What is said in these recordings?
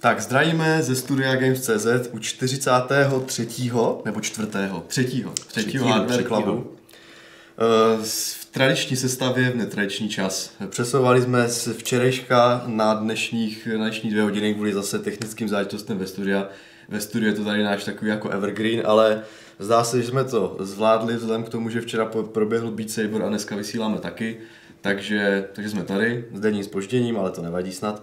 Tak zdravíme ze studia Games.cz u 43. nebo 4. 3. 3. Hardware Clubu. Eh, v tradiční sestavě v netradiční čas. Přesouvali jsme z včerejška na, dnešních, na dnešní dvě hodiny kvůli zase technickým záležitostem ve studia. Ve studiu je to tady náš takový jako evergreen, ale zdá se, že jsme to zvládli vzhledem k tomu, že včera proběhl Beat Saber a dneska vysíláme taky. Takže, takže jsme tady s denním spožděním, ale to nevadí snad.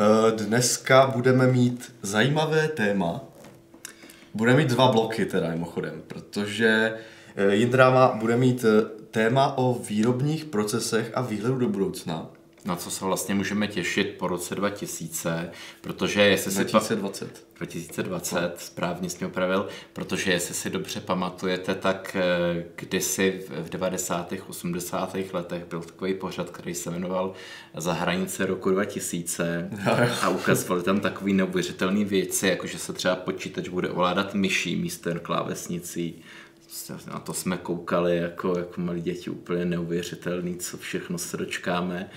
Eh, dneska budeme mít zajímavé téma. Budeme mít dva bloky teda mimochodem, protože eh, Jindra bude mít eh, téma o výrobních procesech a výhledu do budoucna na co se vlastně můžeme těšit po roce 2000, protože jestli 2020. si... 2020. no. správně jsi mě opravil, protože jestli si dobře pamatujete, tak eh, kdysi v 90. 80. letech byl takový pořad, který se jmenoval Za hranice roku 2000 a ukazovali tam takový neuvěřitelné věci, jako že se třeba počítač bude ovládat myší místo jen klávesnicí na to jsme koukali jako, jako malí děti úplně neuvěřitelný, co všechno se dočkáme.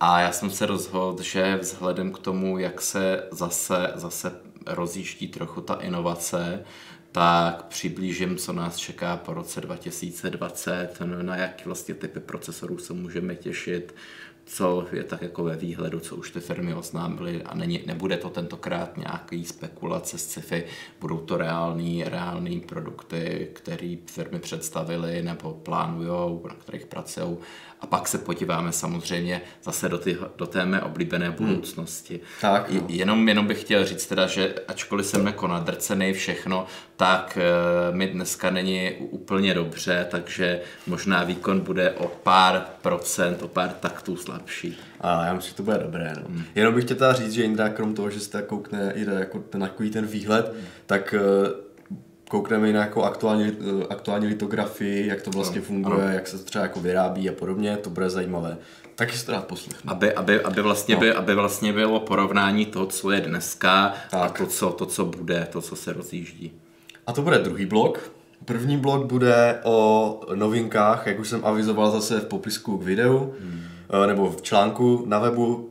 A já jsem se rozhodl, že vzhledem k tomu, jak se zase, zase rozjíždí trochu ta inovace, tak přiblížím, co nás čeká po roce 2020, no, na jaký vlastně typy procesorů se můžeme těšit, co je tak jako ve výhledu, co už ty firmy oznámily a není, nebude to tentokrát nějaký spekulace z sci-fi, budou to reální, reální produkty, které firmy představily nebo plánují, na kterých pracují a pak se podíváme samozřejmě zase do, ty, do té mé oblíbené hmm. budoucnosti. Hmm. Tak, no. jenom, jenom bych chtěl říct teda, že ačkoliv jsem jako nadrcený všechno, tak uh, mi dneska není úplně dobře, takže možná výkon bude o pár procent, o pár taktů slabší. A já myslím, že to bude dobré. No. Hmm. Jenom bych chtěl teda říct, že Indra, krom toho, že se koukne i jako ten, takový ten výhled, hmm. tak uh, koukneme i na jako aktuální, aktuální litografii, jak to vlastně funguje, ano. jak se to třeba jako vyrábí a podobně, to bude zajímavé. Taky si to rád poslechnu. Aby, aby, aby, vlastně no. by, aby vlastně bylo porovnání toho, co je dneska tak. a to co, to, co bude, to, co se rozjíždí. A to bude druhý blok. První blok bude o novinkách, jak už jsem avizoval zase v popisku k videu, hmm. Eh, nebo v článku na webu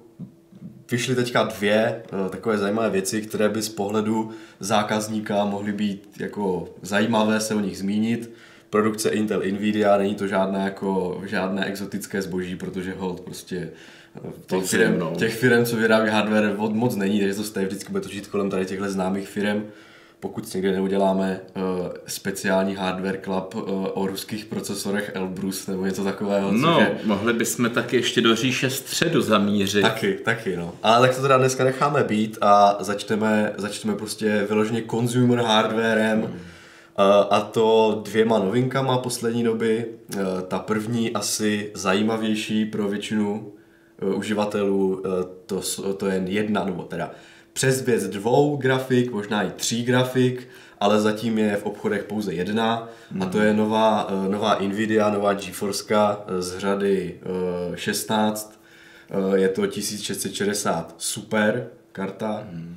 vyšly teďka dvě uh, takové zajímavé věci, které by z pohledu zákazníka mohly být jako zajímavé se o nich zmínit. Produkce Intel Nvidia, není to žádné, jako, žádné exotické zboží, protože hold prostě eh, těch firm, těch firm, co vyrábí hardware, moc není, takže to stejně vždycky bude točit kolem tady těchto známých firm pokud někde neuděláme uh, speciální hardware club uh, o ruských procesorech Elbrus nebo něco takového. No, je... mohli bychom taky ještě do říše středu zamířit. Taky, taky, no. Ale tak to teda dneska necháme být a začneme, začneme prostě vyloženě consumer hardwarem. Hmm. A to dvěma novinkama poslední doby. Ta první asi zajímavější pro většinu uživatelů, to, to je jedna, nebo teda přes věc dvou grafik, možná i tří grafik, ale zatím je v obchodech pouze jedna mm. a to je nová, eh, nová Nvidia, nová GeForce eh, z řady 16. Eh, je to 1660 Super karta, mm.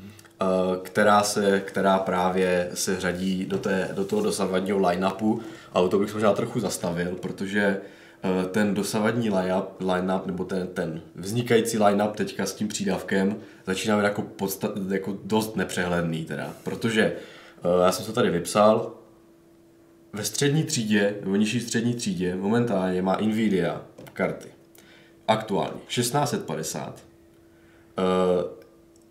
která, se, která právě se řadí do, té, do toho dosavadního line-upu a o to bych možná trochu zastavil, protože ten dosavadní line-up, line-up nebo ten, ten vznikající line-up teďka s tím přídavkem začíná být jako, podstat, jako dost nepřehledný teda, protože uh, já jsem to tady vypsal, ve střední třídě, nebo nižší střední třídě momentálně má Nvidia karty. Aktuálně 1650, uh, eh,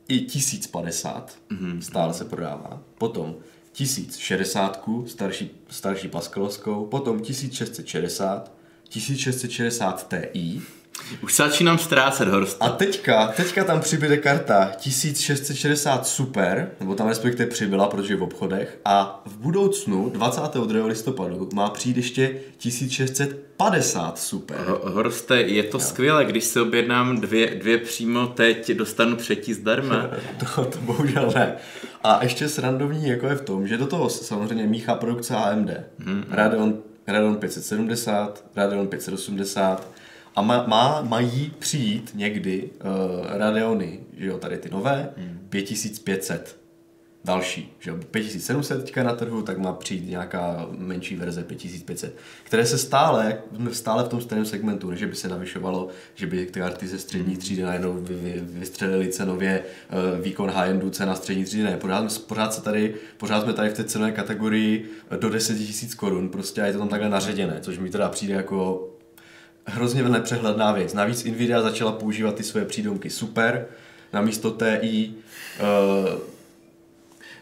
i 1050 mm-hmm. stále se prodává. Potom 1060, starší, starší Pascalovskou, potom 1660, 1660 Ti. Už se začínám ztrácet, Horst. A teďka, teďka tam přibyde karta 1660 Super, nebo tam respektive přibyla, protože je v obchodech, a v budoucnu 22. listopadu má přijít ještě 1650 Super. Horste, je to jo. skvělé, když se objednám dvě, dvě přímo teď, dostanu třetí zdarma. to, to bohužel ne. A ještě srandovní jako je v tom, že do toho samozřejmě míchá produkce AMD. Hmm. Radeon Radeon 570, Radeon 580 a má, má, mají přijít někdy uh, Radeony, že jo, tady ty nové, hmm. 5500. další. Že 5700 teďka na trhu, tak má přijít nějaká menší verze 5500, které se stále, jsme stále v tom stejném segmentu, než by se navyšovalo, že by ty karty ze střední třídy najednou vy, vy, vystřelili cenově uh, výkon high-endu, cena střední třídy ne. Pořád, pořád, se tady, pořád jsme tady v té cenové kategorii do 10 000 korun, prostě a je to tam takhle naředěné, což mi teda přijde jako hrozně nepřehledná věc. Navíc Nvidia začala používat ty své přídomky super, na místo TI, uh,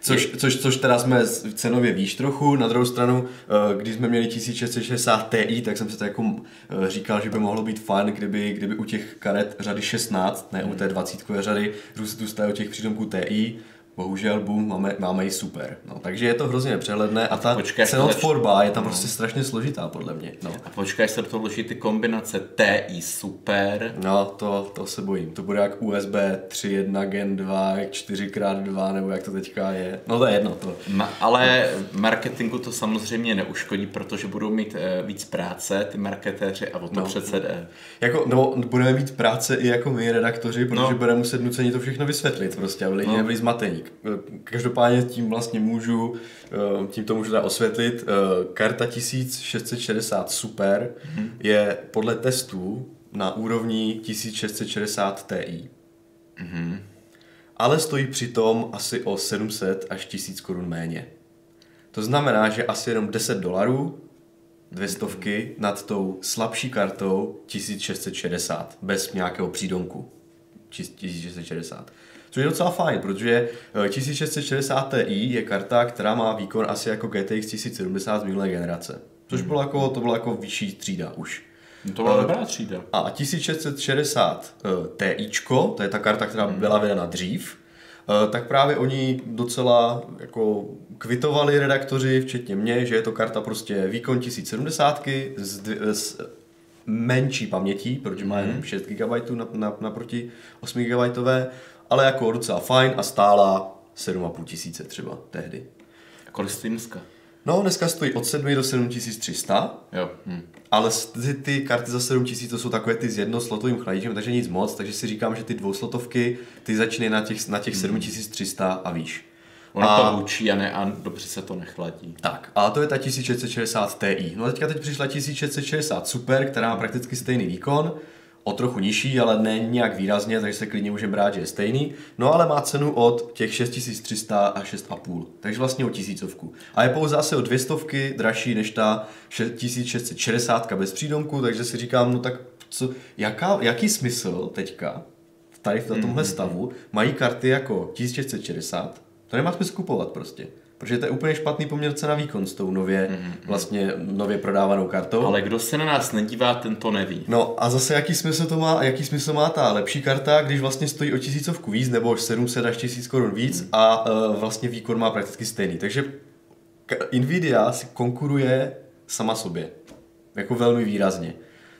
Což, což, což teda jsme cenově výš trochu, na druhou stranu, eh, když jsme měli 1660 Ti, tak jsem se to jako eh, říkal, že by mohlo být fajn, kdyby, kdyby u těch karet řady 16, ne u té 20 řady, zůstaly u těch přídomků Ti, bohužel boom, máme, máme ji super. No, takže je to hrozně nepřehledné a ta počkej, cenotvorba je tam no. prostě strašně složitá podle mě. No. A počkej, se do toho vloží ty kombinace TI super. No, to, to se bojím. To bude jak USB 3.1 Gen 2, 4x2, nebo jak to teďka je. No to je jedno. To. Ma, ale marketingu to samozřejmě neuškodí, protože budou mít e, víc práce ty marketéři a o to no. přece jde. Jako, no, budeme mít práce i jako my redaktoři, protože no. budeme muset nuceně to všechno vysvětlit prostě, aby lidi no. nebyli zmatení. Každopádně tím vlastně můžu, eh, tím to můžu teda osvětlit. Eh, karta 1660 Super mm-hmm. je podle testů na úrovni 1660 Ti. Mm-hmm. Ale stojí přitom asi o 700 až 1000 korun méně. To znamená, že asi jenom 10 dolarů, dvě stovky nad tou slabší kartou 1660, bez nějakého přídomku. 1660. Což je docela fajn, protože 1660 eh, Ti je karta, která má výkon asi jako GTX 1070 z minulé generace. Což bylo jako, to bylo jako vyšší třída už. No to byla uh, dobrá třída. A 1660 uh, eh, Ti, to je ta karta, která hmm. byla vydana dřív, uh, tak právě oni docela jako kvitovali redaktoři, včetně mě, že je to karta prostě výkon 1070 s, s menší pamětí, protože má jenom 6 GB naproti na, na 8 GB ale jako docela fajn a stála 7,5 tisíce třeba tehdy. Kolik stojí dneska? No, dneska stojí od 7 do 7300. Jo. Hm. Ale ty, ty karty za 7000 to jsou takové ty s jednoslotovým chladičem, takže nic moc, takže si říkám, že ty dvouslotovky, ty začínají na těch, na těch hmm. 7300 a výš. Ono a, to hučí a, ne, a dobře se to nechladí. Tak, a to je ta 1660 Ti. No a teďka teď přišla 1660 Super, která má prakticky stejný výkon, o trochu nižší, ale ne nějak výrazně, takže se klidně můžeme brát, že je stejný. No ale má cenu od těch 6300 a 6,5, takže vlastně o tisícovku. A je pouze asi o dvě stovky dražší než ta 1660 bez přídomku, takže si říkám, no tak co, jaká, jaký smysl teďka tady v tomhle mm-hmm. stavu mají karty jako 1660, to nemá smysl kupovat prostě. Protože to je úplně špatný poměr cena výkon s tou nově, mm-hmm. vlastně nově prodávanou kartou. Ale kdo se na nás nedívá, ten to neví. No a zase jaký smysl to má, jaký smysl má ta lepší karta, když vlastně stojí o tisícovku víc, nebo 700 až 1000 korun víc mm. a uh, vlastně výkon má prakticky stejný. Takže Nvidia si konkuruje sama sobě. Jako velmi výrazně.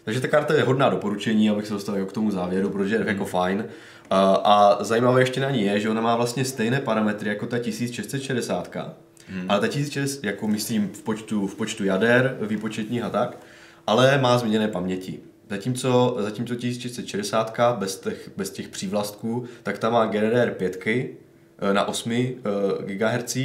Takže ta karta je hodná doporučení, abych se dostal jako k tomu závěru, protože je mm. jako fajn. A zajímavé ještě na ní je, že ona má vlastně stejné parametry jako ta 1660, hmm. ale ta 1660, jako myslím v počtu, v počtu jader, výpočetních a tak, ale má změněné paměti. Zatímco, zatímco 1660 bez těch, bez těch přívlastků, tak ta má GDDR5 eh, na 8 eh, GHz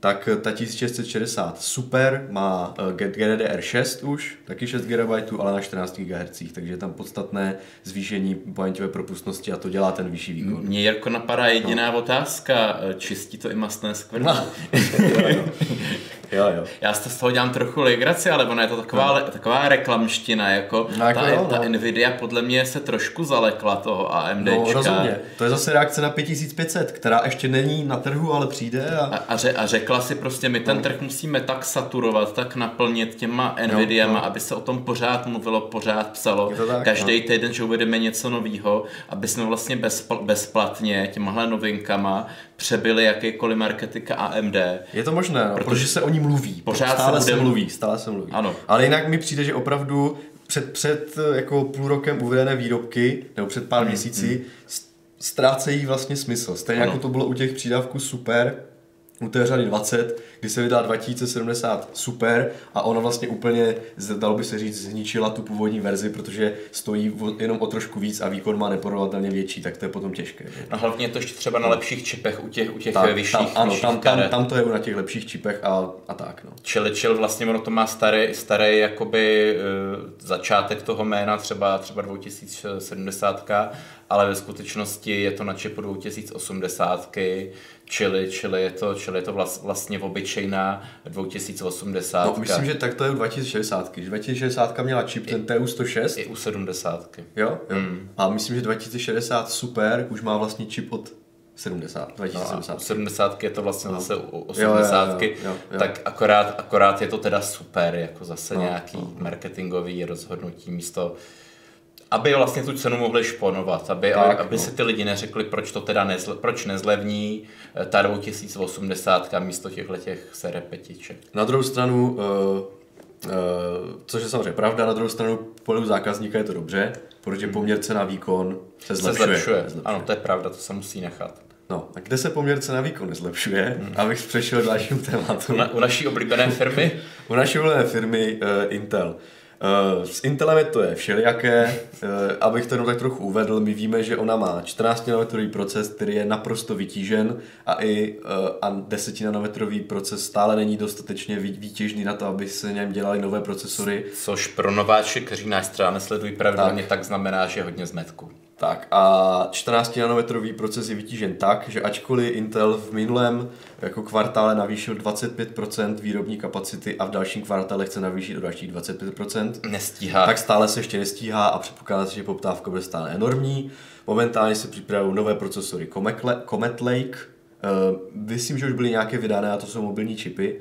tak ta 1660 super, má eh, GDDR6 už, taky 6 GB, ale na 14 GHz, takže je tam podstatné zvýšení poinťové propustnosti a to dělá ten vyšší výkon. Mně Jirko napadá jediná no. otázka, eh, čistí to i masné skvrny? No. Jo, jo. Já z toho dělám trochu legraci, ale ona je to taková, no. taková reklamština, jako, no, jako ta, jo, no. ta Nvidia podle mě se trošku zalekla toho AMDčka. No, rozumně. To je zase reakce na 5500, která ještě není na trhu, ale přijde. A, a, a, ře, a řekla si prostě, my ten no. trh musíme tak saturovat, tak naplnit těma Nvidiama, no, no. aby se o tom pořád mluvilo, pořád psalo. Každý no. týden, že uvedeme něco nového, aby jsme vlastně bezpl, bezplatně těmahle novinkama přebyli jakýkoliv marketing AMD. Je to možné, no, protože, protože se o ní mluví. Pořád stále se, se mluví, stále se mluví. Ano. Ale jinak mi přijde, že opravdu před, před jako půl rokem uvedené výrobky, nebo před pár hmm, měsíci, hmm. ztrácejí vlastně smysl. Stejně ano. jako to bylo u těch přídavků super, u té řady 20, kdy se vydá 2070 super a ona vlastně úplně, dalo by se říct, zničila tu původní verzi, protože stojí jenom o trošku víc a výkon má neporovnatelně větší, tak to je potom těžké. Že? No hlavně je to ještě třeba na lepších čipech u těch, u těch tak, vyšších, tam, ano, vyšších tam, tam, tam, to je na těch lepších čipech a, a tak. No. Čili, čili vlastně ono to má starý, starý jakoby uh, začátek toho jména, třeba, třeba 2070, ale ve skutečnosti je to na čipu 2080, čili, čili je to, čili je to vlast, vlastně obyčejná 2080. No, myslím, že tak to je u 2060. 2060 měla čip ten TU106. I u 70. Jo? jo. Mm. A myslím, že 2060 Super už má vlastní čip od 70, 2070. No 70 je to vlastně no. zase u 80, jo, jo, jo, jo. tak akorát, akorát je to teda super, jako zase no, nějaký no. marketingový rozhodnutí místo aby vlastně tu cenu mohli šponovat, aby, tak, aby no. si ty lidi neřekli, proč to teda nezle, proč nezlevní eh, ta 2080 místo těchto těch serepetiček. Na druhou stranu, uh, uh, což je samozřejmě pravda, na druhou stranu pohledu zákazníka je to dobře, protože hmm. poměr cena výkon se zlepšuje. Se zlepšuje. zlepšuje. Ano, to je pravda, to se musí nechat. No, a kde se poměr cena výkon nezlepšuje, hmm. abych přešel k dalšímu tématu. U, na, u naší oblíbené firmy? u naší oblíbené firmy uh, Intel. Uh, s Intelem je to je všelijaké, uh, abych to jenom tak trochu uvedl, my víme, že ona má 14 nanometrový proces, který je naprosto vytížen a i uh, a 10 nanometrový proces stále není dostatečně výtěžný na to, aby se něm dělali nové procesory. Což pro nováči, kteří náš strán nesledují pravidelně, tak. tak znamená, že je hodně zmetku. Tak a 14 nanometrový proces je vytížen tak, že ačkoliv Intel v minulém jako kvartále navýšil 25% výrobní kapacity a v dalším kvartále chce navýšit o dalších 25%, nestíhá. tak stále se ještě nestíhá a předpokládá se, že poptávka bude stále enormní. Momentálně se připravují nové procesory Comet Lake, Uh, myslím, že už byly nějaké vydané, a to jsou mobilní čipy,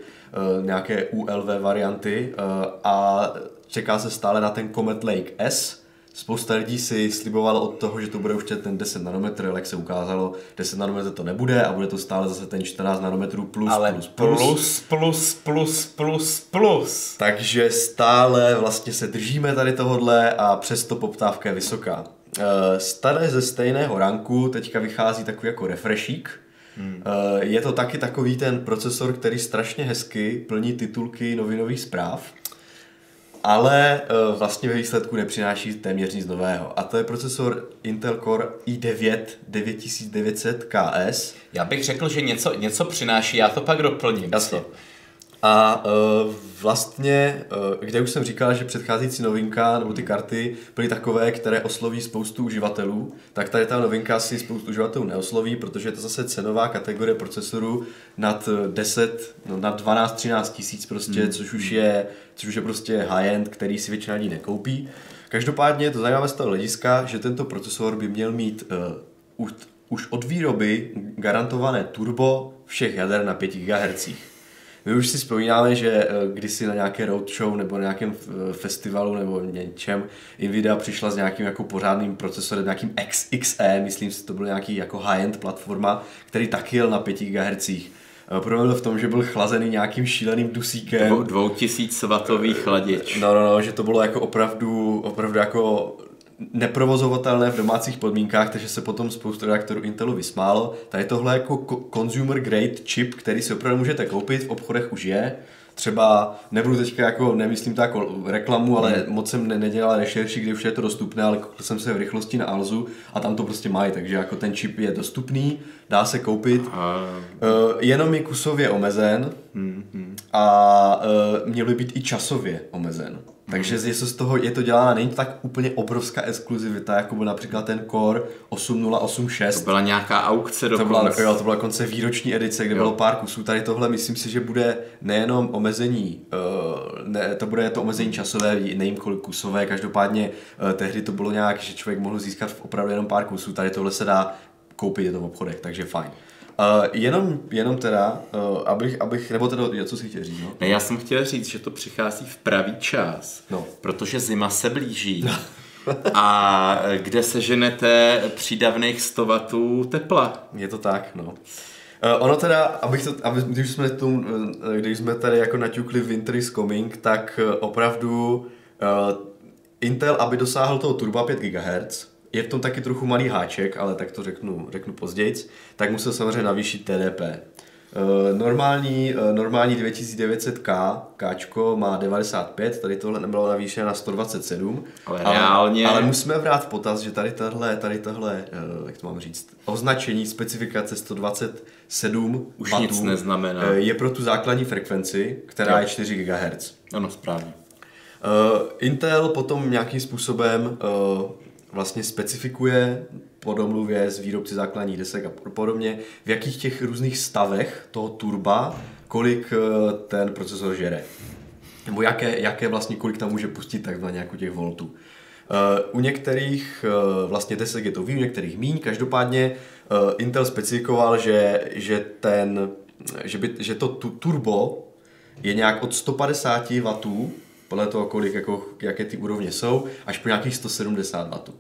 uh, nějaké ULV varianty uh, a čeká se stále na ten Comet Lake S, Spousta lidí si slibovalo od toho, že to bude už ten 10 nanometr, ale jak se ukázalo, 10 nanometr to nebude a bude to stále zase ten 14 nanometrů plus, ale plus, plus, plus, plus, plus, plus, plus. Takže stále vlastně se držíme tady tohodle a přesto poptávka je vysoká. Eh, staré ze stejného ranku teďka vychází takový jako refreshík, Hmm. Eh, je to taky takový ten procesor, který strašně hezky plní titulky novinových zpráv ale uh, vlastně ve výsledku nepřináší téměř nic nového. A to je procesor Intel Core i9 9900 KS. Já bych řekl, že něco, něco přináší, já to pak doplním. Jasně. A uh, vlastně, uh, kde už jsem říkal, že předcházející novinka nebo ty karty byly takové, které osloví spoustu uživatelů, tak tady ta novinka si spoustu uživatelů neosloví, protože je to zase cenová kategorie procesoru nad 10, no, nad 12-13 tisíc prostě, hmm. což už je což už je prostě high-end, který si většina lidí nekoupí. Každopádně je to zajímavé z toho hlediska, že tento procesor by měl mít uh, už, už od výroby garantované turbo všech jader na 5 GHz. My už si vzpomínáme, že uh, kdysi na nějaké roadshow nebo na nějakém uh, festivalu nebo něčem Nvidia přišla s nějakým jako pořádným procesorem, nějakým XXE, myslím si, to byl nějaký jako high-end platforma, který taky jel na 5 GHz. Problém byl v tom, že byl chlazený nějakým šíleným dusíkem. Dvou, tisíc vatový chladič. No, no, no, že to bylo jako opravdu, opravdu jako neprovozovatelné v domácích podmínkách, takže se potom spoustu reaktorů Intelu vysmálo. Tady tohle jako consumer grade chip, který si opravdu můžete koupit, v obchodech už je třeba, nebudu teďka jako, nemyslím to jako reklamu, ale hmm. moc jsem ne, nedělal rešerši, kdy už je to dostupné, ale koukl jsem se v rychlosti na Alzu a tam to prostě mají, takže jako ten čip je dostupný, dá se koupit, a... uh, jenom je kusově omezen hmm, hmm. a uh, měl by být i časově omezen. Takže mm. z toho, je to děláno, není to tak úplně obrovská exkluzivita, jako byl například ten Core 8086. To byla nějaká aukce dokonce. To byla, jo, to byla konce výroční edice, kde jo. bylo pár kusů. Tady tohle myslím si, že bude nejenom omezení, uh, ne, to bude to omezení časové, nevím kolik kusové, každopádně tehdy to bylo nějak, že člověk mohl získat opravdu jenom pár kusů, tady tohle se dá koupit je to v obchodech, takže fajn. Uh, jenom, jenom teda, uh, abych, abych, nebo teda, co si chtěl říct, no? Ne, já jsem chtěl říct, že to přichází v pravý čas, no. protože zima se blíží. No. a kde se ženete přídavných 100 W tepla? Je to tak, no. Uh, ono teda, abych to, aby, když, jsme tu, když jsme tady jako naťukli Winter is coming, tak opravdu uh, Intel, aby dosáhl toho turba 5 GHz, je v tom taky trochu malý háček, ale tak to řeknu, řeknu později, tak musel samozřejmě navýšit TDP. Uh, normální, uh, normální 9900K Kčko má 95, tady tohle nebylo navýšené na 127. Ale reálně... Ale musíme vrát v potaz, že tady tohle, tady tohle, uh, jak to mám říct, označení, specifikace 127 Už nic neznamená. je pro tu základní frekvenci, která Jo. je 4 GHz. Ano, správně. Uh, Intel potom nějakým způsobem uh, vlastně specifikuje po domluvě s výrobci základních desek a podobně, v jakých těch různých stavech toho turba, kolik uh, ten procesor žere. Nebo jaké, jaké vlastně, kolik tam může pustit takzvaně jako těch voltů. Uh, u některých uh, vlastně desek je to víc, u některých míň, každopádně Intel specifikoval, že, že, ten, že, by, že to tu, turbo je nějak od 150 W, podle toho, kolik, jako, jaké ty úrovně jsou, až po nějakých 170 W.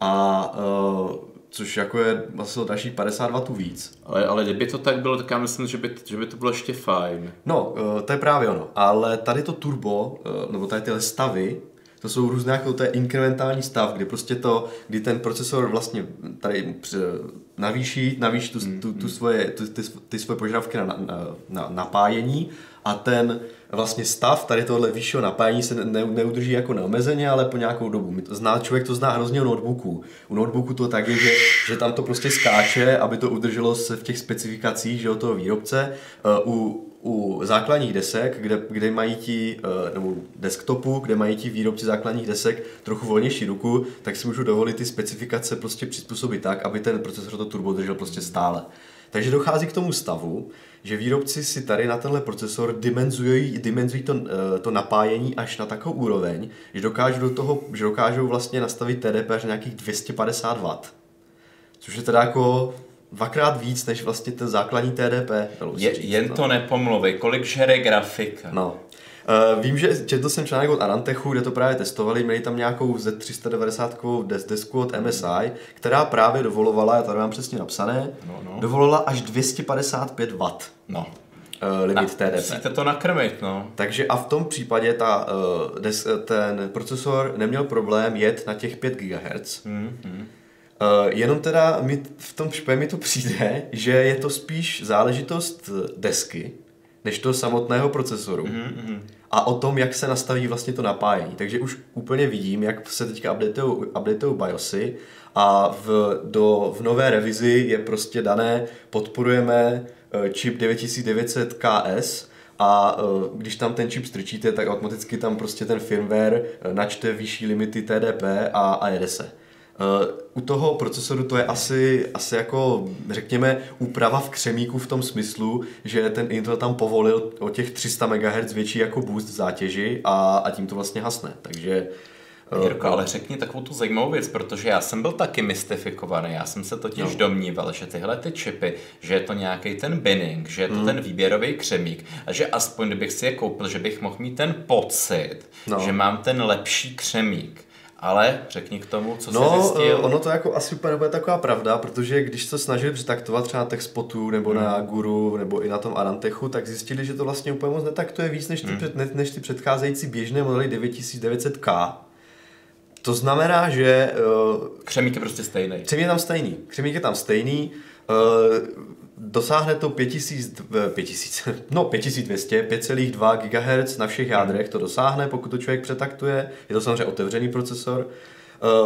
A uh, což jako je vlastně dalších 50 W víc. Ale, ale kdyby to tak bylo, tak já myslím, že by, že by to bylo ještě fajn. No, uh, to je právě ono. Ale tady to turbo, uh, nebo tady tyhle stavy, to jsou různé, jako to je inkrementální stav, kdy prostě to, kdy ten procesor vlastně tady navýší, navýší tu, tu, tu svoje, tu, ty, ty svoje požadavky na, na, na napájení a ten vlastně stav tady tohle vyššího napájení se ne, neudrží jako neomezeně, ale po nějakou dobu. My to zná, člověk to zná hrozně u notebooku. U notebooku to tak je, že, že tam to prostě skáče, aby to udrželo se v těch specifikacích že, toho výrobce. Uh, u, u základních desek, kde, kde mají ti, uh, nebo desktopu, kde mají ti výrobci základních desek trochu volnější ruku, tak si můžu dovolit ty specifikace prostě přizpůsobit tak, aby ten procesor to turbo držel prostě stále. Takže dochází k tomu stavu, že výrobci si tady na tenhle procesor dimenzují, dimenzují to, eh, to napájení až na takovou úroveň, že dokážou, do toho, že dokážou vlastně nastavit TDP až na nějakých 250 W. Což je teda jako dvakrát víc, než vlastně ten základní TDP. Je, říct, jen no. to nepomluvy, kolik žere grafika. No. Uh, vím, že četl jsem článek od Arantechu, kde to právě testovali, měli tam nějakou Z390 des, desku od MSI, která právě dovolovala, já tady mám přesně napsané, No, no. dovolila až 255 W uh, No. limit TDP. Musíte to nakrmit, no. Takže a v tom případě ta, uh, des, ten procesor neměl problém jet na těch 5 GHz. Hmm, hmm. Uh, jenom teda mi v tom případě mi to přijde, že je to spíš záležitost desky, než toho samotného procesoru. Mm-hmm. A o tom, jak se nastaví vlastně to napájení. Takže už úplně vidím, jak se teďka updateují BIOSy a v, do, v nové revizi je prostě dané, podporujeme eh, čip 9900KS a eh, když tam ten čip strčíte, tak automaticky tam prostě ten firmware eh, načte vyšší limity TDP a, a jede se. Uh, u toho procesoru to je asi, asi jako, řekněme, úprava v křemíku v tom smyslu, že ten Intel tam povolil o těch 300 MHz větší jako boost v zátěži a, a tím to vlastně hasne. Takže uh, Jirko, ale řekni takovou tu zajímavou věc, protože já jsem byl taky mystifikovaný. Já jsem se totiž No. domníval, že tyhle ty čipy, že je to nějaký ten binning, že je to Hmm. ten výběrový křemík a že aspoň kdybych si je koupil, že bych mohl mít ten pocit, No. že mám ten lepší křemík. Ale řekni k tomu, co jsi No, zjistil. eh, ono to jako asi úplně nebude taková pravda, protože když se snažili přetaktovat třeba na TechSpotu nebo Hmm. na Guru nebo i na tom Arantechu, tak zjistili, že to vlastně úplně moc netaktuje víc než ty, Hmm. před, ne, než ty předcházející běžné modely 9900K. To znamená, že uh, Křemík je prostě stejný. Křemík je tam stejný. Křemík je tam stejný. Uh, dosáhne to 5000, eh, 5000, no 5200, 5,2 GHz na všech jádrech to dosáhne, pokud to člověk přetaktuje. Je to samozřejmě otevřený procesor.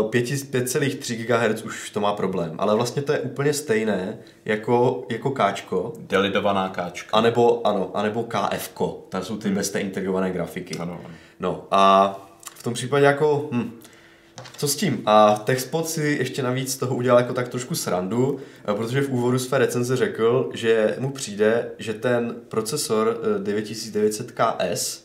Uh, 5 5,3 GHz už to má problém, ale vlastně to je úplně stejné jako, jako Kčko, Delidovaná káčka. anebo, ano, anebo KF, tam jsou ty bez té integrované grafiky. Ano, ano. No a v tom případě jako, hm, co s tím? A TechSpot si ještě navíc z toho udělal jako tak trošku srandu, eh, protože v úvodu své recenze řekl, že mu přijde, že ten procesor eh, 9900KS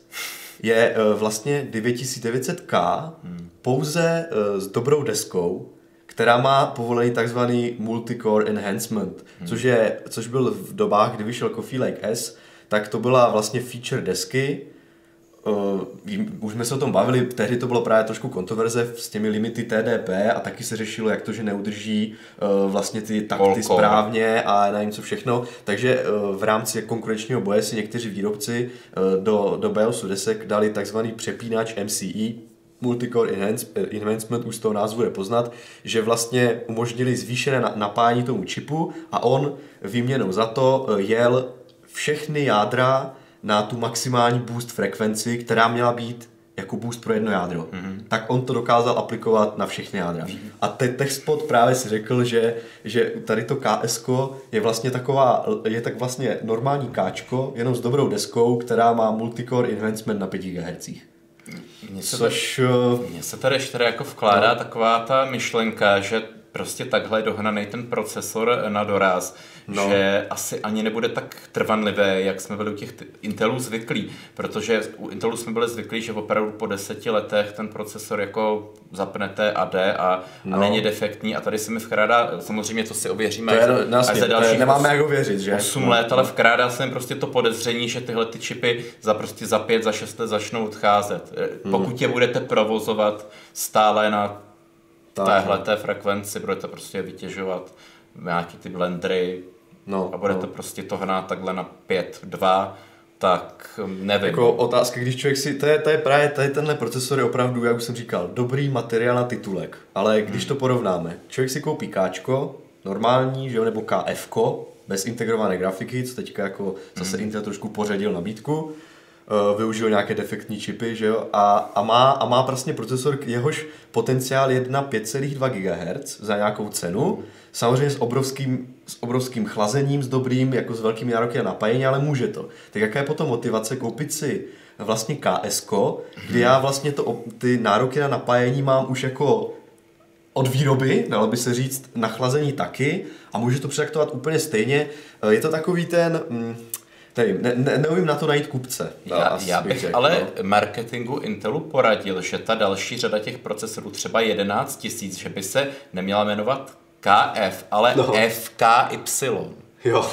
je eh, vlastně 9900K pouze eh, s dobrou deskou, která má povolený takzvaný multicore enhancement, což, je, což byl v dobách, kdy vyšel Coffee Lake S, tak to byla vlastně feature desky, už jsme se o tom bavili, tehdy to bylo právě trošku kontroverze s těmi limity TDP a taky se řešilo, jak to, že neudrží uh, vlastně ty takty správně a nevím co všechno. Takže uh, v rámci konkurenčního boje si někteří výrobci do, do BIOSu desek dali takzvaný přepínač MCE, Multicore Enhance, Enhancement, už z toho názvu je poznat, že vlastně umožnili zvýšené na- napájení tomu čipu a on výměnou za to jel všechny jádra na tu maximální boost frekvenci, která měla být jako boost pro jedno jádro. Mm-hmm. Tak on to dokázal aplikovat na všechny jádra. Mm-hmm. A te- TechSpot právě si řekl, že, že tady to KS je vlastně taková, je tak vlastně normální káčko, jenom s dobrou deskou, která má multicore enhancement na 5 GHz. Mně se, Což, eh, mně se tady ještě jako vkládá no. taková ta myšlenka, že prostě takhle dohnaný ten procesor na doraz, no. že asi ani nebude tak trvanlivé, jak jsme byli u těch Intelů zvyklí, protože u Intelu jsme byli zvyklí, že opravdu po deseti letech ten procesor jako zapnete a jde a, no. a není defektní a tady se mi vkrádá, samozřejmě to si ověříme to je, až, no, až za další nemáme jak ověřit, že? 8 no. let, ale vkrádá se mi prostě to podezření, že tyhle ty čipy za prostě za pět, za šest let začnou odcházet. Hmm. Pokud je budete provozovat stále na téhle té frekvenci budete prostě vytěžovat nějaký ty blendry no, a budete no. prostě to hnát takhle na 5-2, tak um, nevím. Jako otázka, když člověk si, to je, to je právě, tady tenhle procesor je opravdu, jak už jsem říkal, dobrý materiál na titulek, ale když hmm. to porovnáme, člověk si koupí Kčko, normální, že jo, nebo KFko, bez integrované grafiky, co teďka jako zase hmm. Intel trošku pořadil nabídku, využil nějaké defektní čipy, že jo, a, a, má, a má prostě procesor, jehož potenciál je na 5,2 GHz za nějakou cenu, samozřejmě s obrovským, s obrovským chlazením, s dobrým, jako s velkými nároky na napájení, ale může to. Tak jaká je potom motivace koupit si vlastně KS, kdy já vlastně to, ty nároky na napájení mám už jako od výroby, dalo by se říct, nachlazení taky a může to přeaktovat úplně stejně. Eh, je to takový ten, mm, Nevím, ne, ne, neumím na to najít kupce. Já, já bych řek, ale no. marketingu Intelu poradil, že ta další řada těch procesorů, třeba 11 tisíc, že by se neměla jmenovat KF, ale no. FKY. Jo.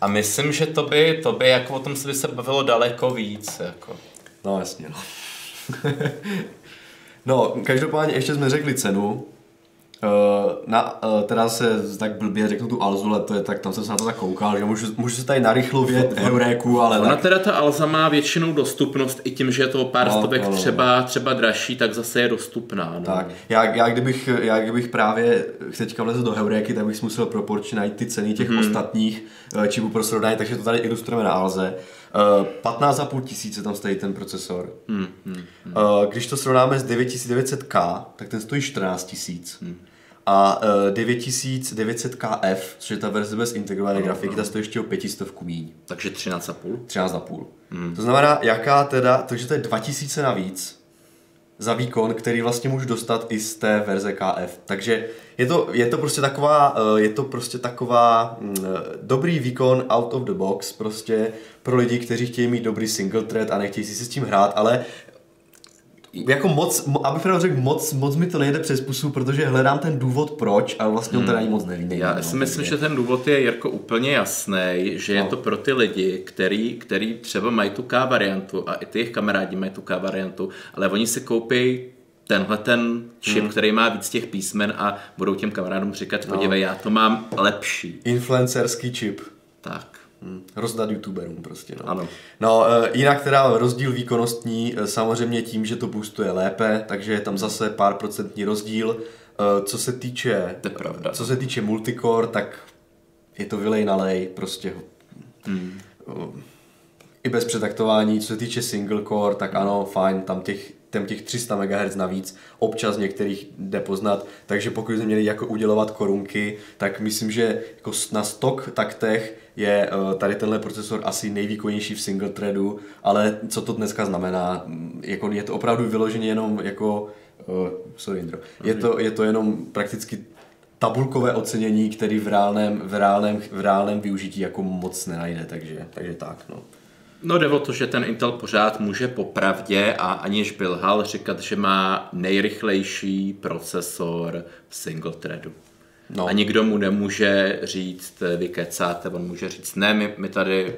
A myslím, že to by, to by jako o tom se by se bavilo daleko víc. Jako. No jasně, no. no, každopádně ještě jsme řekli cenu, na, uh, teda se tak blbě řeknu tu Alzu, ale to je tak, tam jsem se na to tak koukal, že můžu, můžu se tady narychlo vět Euréku, ale Ona tak... teda ta Alza má většinou dostupnost i tím, že je to pár no, stovek no, no. třeba, třeba dražší, tak zase je dostupná. No. Tak, já, já, kdybych, já kdybych právě teďka vlezl do Euréky, tak bych musel proporčně najít ty ceny těch hmm. ostatních uh, čipů pro srovnání, takže to tady ilustrujeme na Alze. Uh, 15,5 tisíce tam stojí ten procesor. Hmm, hmm, hmm. Uh, když to srovnáme s 9900K, tak ten stojí 14 tisíc. Hmm. A uh, 9900 KF, což je ta verze bez integrované grafiky, ta stojí ještě o 500 míň. Takže 13,5? 13,5. Hmm. To znamená, jaká teda, takže to je 2000 navíc za výkon, který vlastně můžu dostat i z té verze KF. Takže je to, je to prostě taková, je to prostě taková mm, dobrý výkon out of the box prostě pro lidi, kteří chtějí mít dobrý single thread a nechtějí si s tím hrát, ale jako moc, aby pravdu řekl, moc, moc mi to nejde přes pusu, protože hledám ten důvod proč a vlastně hmm. on teda ani moc neví. Já no, si myslím, že ten důvod je jako úplně jasný, že no. je to pro ty lidi, který, který třeba mají tu K variantu a i ty jejich kamarádi mají tu K variantu, ale oni si koupí tenhle ten čip, hmm. který má víc těch písmen a budou těm kamarádům říkat, podívej, no. já to mám lepší. Influencerský čip. Tak. Hmm. Rozdat youtuberům prostě. No. Ano. No, e, jinak teda rozdíl výkonnostní, e, samozřejmě tím, že to boostuje lépe, takže je tam zase pár procentní rozdíl. E, co se týče, co se týče multicore, tak je to vylej nalej, prostě hmm. i bez přetaktování. Co se týče single core, tak ano, fajn, tam těch tam těch 300 MHz navíc, občas některých jde poznat, takže pokud jsme měli jako udělovat korunky, tak myslím, že jako na stok taktech je uh, tady tenhle procesor asi nejvýkonnější v single threadu, ale co to dneska znamená, mm, jako je to opravdu vyloženě jenom jako, uh, sorry Indro, je to, je to jenom prakticky tabulkové ocenění, který v reálném, v reálném, v reálném využití jako moc nenajde, takže, takže tak, no. No jde o to, že ten Intel pořád může popravdě a aniž byl hal říkat, že má nejrychlejší procesor v single threadu. No. A nikdo mu nemůže říct, vy kecáte, on může říct, ne, my, my tady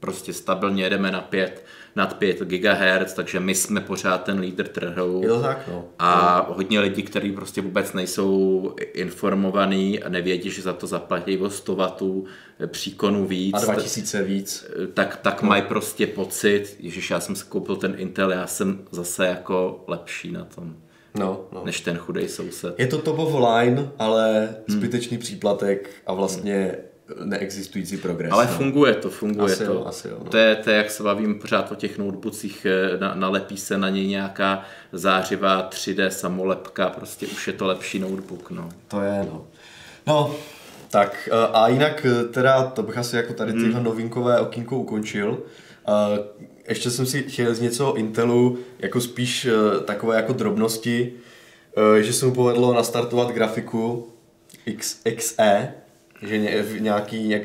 prostě stabilně jedeme na 5, nad 5 GHz, takže my jsme pořád ten lídr trhu. Jo, tak no. A no. hodně lidí, kteří prostě vůbec nejsou informovaní a nevědí, že za to zaplatí o 100 W příkonu víc. A 2000 víc. Tak, tak no. mají prostě pocit, že já jsem si koupil ten Intel, já jsem zase jako lepší na tom. No, no. než ten chudej soused. Je to top of line, ale hmm. zbytečný příplatek a vlastně neexistující progres. Ale no. funguje to, funguje Asi to. jo, asi jo, no. to, je, to je, jak se bavím pořád o těch notebookcích, eh, na, nalepí se na něj nějaká zářivá 3D samolepka, prostě už je to lepší notebook, no. To je, no. No, tak eh, a jinak eh, teda, to bych asi jako tady tyhle novinkové okýnko ukončil. Ještě jsem si chtěl z něco o Intelu, jako spíš eh, takové jako drobnosti, eh, že se mu povedlo nastartovat grafiku X, XE, že ně- nějaký nějak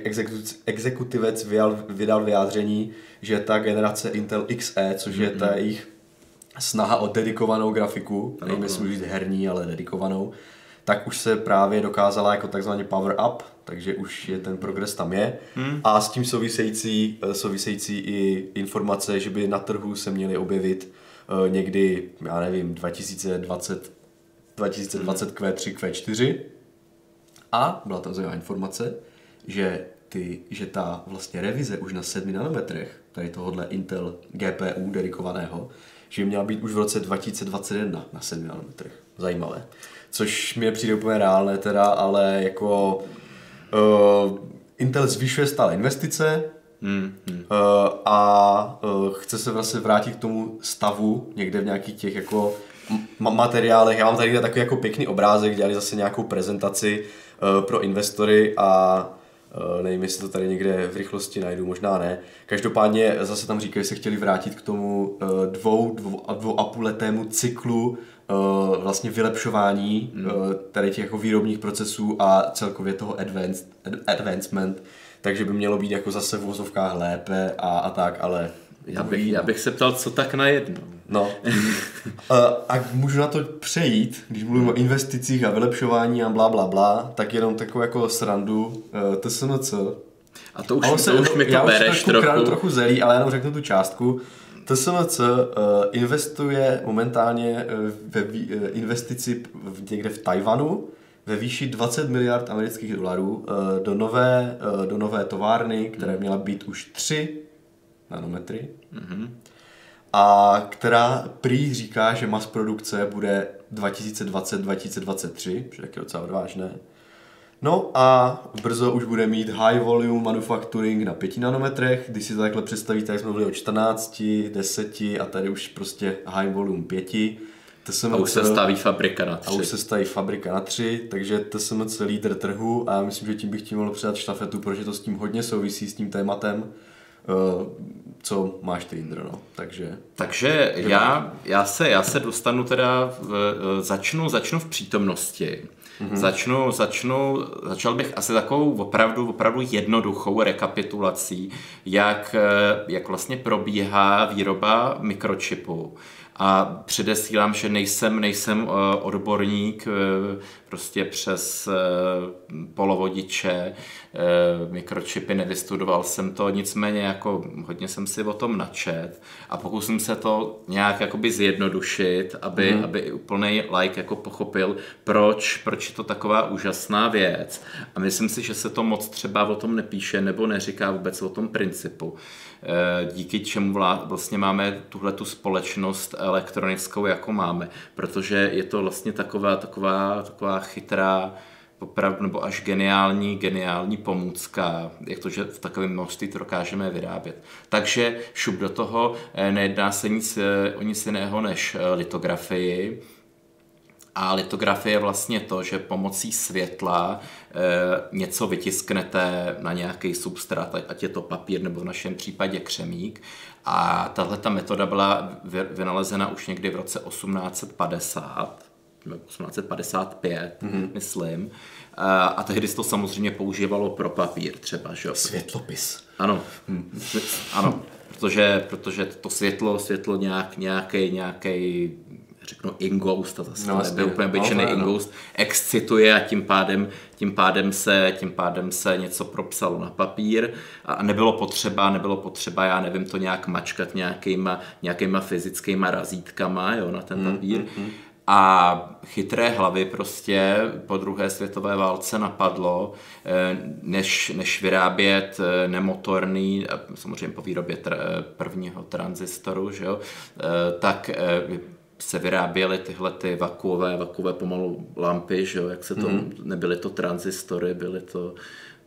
exekutivec vydal, vydal vyjádření, že ta generace Intel XE, což je ta jejich snaha o dedikovanou grafiku, nevím jestli říct herní, ale dedikovanou, tak už se právě dokázala jako takzvaně power up, takže už je ten progres tam je. Hmm. A s tím související, eh, související i informace, že by na trhu se měly objevit eh, někdy, já nevím, 2020, 2020 Q3, Q4. A byla tam zajímavá informace, že, ty, že ta vlastně revize už na 7 nanometrech, tady tohohle Intel GPU dedikovaného, že by měla být už v roce 2021 na 7 nanometrech. Zajímavé. Což mi přijde úplně reálné teda, ale jako uh, Intel zvyšuje stále investice, Hmm, hmm. Uh, a uh, chce se vlastně vrátit k tomu stavu někde v nějakých těch jako ma- materiálech. Já mám tady takový jako pěkný obrázek, dělali zase nějakou prezentaci uh, pro investory a uh, nevím, jestli to tady někde v rychlosti najdu, možná ne. Každopádně zase tam říkají, že se chtěli vrátit k tomu uh, dvou, dvou, a dvou a půl letému cyklu vlastně vylepšování hmm. uh, tady těch jako výrobních procesů a celkově toho advanced, ad, advancement takže by mělo být jako zase v vozovkách lépe a, a tak, ale Já, bych, já bych se ptal, co tak najednou. No. a, a můžu na to přejít, když mluvím o investicích a vylepšování a bla, bla, bla, tak jenom takovou jako srandu TSMC. A to už, A on to už mi to já bereš trochu. trochu zelí, ale jenom řeknu tu částku. TSMC uh, investuje momentálně uh, ve uh, investici někde v Tajvanu ve výši 20 miliard amerických dolarů do, nové, do nové továrny, které měla být už 3 nanometry. Mhm. A která prý říká, že mass produkce bude 2020-2023, což je taky docela odvážné. No a brzo už bude mít high volume manufacturing na 5 nanometrech, když si to takhle představíte, tak jsme mluvili o 14, 10 a tady už prostě high volume 5. TSMC, A už se staví fabrika na a už se staví fabrika na 3, takže TSMC lídr trhu a já myslím, že tím bych tím mohl předat štafetu, protože to s tím hodně souvisí s tím tématem. Uh, co máš ty, Indro, no? Takže Takže já, já, se, já se dostanu teda, v, začnu, začnu v přítomnosti. Mm-hmm. Začnu, začnu, začal bych asi takovou opravdu, opravdu jednoduchou rekapitulací, jak, jak vlastně probíhá výroba mikročipu. A předesílám, že nejsem, nejsem eh, odborník eh, prostě přes eh, polovodiče, eh, mikročipy, nevystudoval jsem to, nicméně jako hodně jsem si o tom načet a pokusím se to nějak jakoby zjednodušit, aby, mm. aby i úplný like jako pochopil, proč, proč je to taková úžasná věc. A myslím si, že se to moc třeba o tom nepíše nebo neříká vůbec o tom principu eh, díky čemu vlastně máme tuhle tu společnost elektronickou, jako máme, protože je to vlastně taková, taková, taková chytrá, opravdu, nebo až geniální, geniální pomůcka, jak to, že v takovém množství to dokážeme vyrábět. Takže šup do toho, eh, nejedná se nic, eh, o nic jiného než eh, litografii, a litografie je vlastně to, že pomocí světla e, něco vytisknete na nějaký substrát, ať- je to papír nebo v našem případě křemík. A tahle ta metoda byla vy- vynalezena už někdy v roce 1850, nebo 1855, mm-hmm. myslím. A, a tehdy se to samozřejmě používalo pro papír třeba, že jo? světlopis. Ano, ano, protože, protože to světlo, světlo nějak, nějaký, nějaký řeknu ingoust, a zase No, no, nebyl úplně No, obyčejný je, no. ingoust, excituje a tím pádem, tím pádem se, tím pádem se něco propsalo na papír a nebylo potřeba, nebylo potřeba, já nevím, to nějak mačkat nějakýma, nějakýma fyzickýma razítkama, jo, na ten papír. A chytré hlavy prostě po druhé světové válce napadlo, eh, než, než vyrábět eh, nemotorný, samozřejmě po výrobě tr, eh, prvního transistoru, že jo, tak se vyráběly tyhle ty vakuové, vakuové pomalu lampy, že jo, jak se to, nebyly to transistory, byly to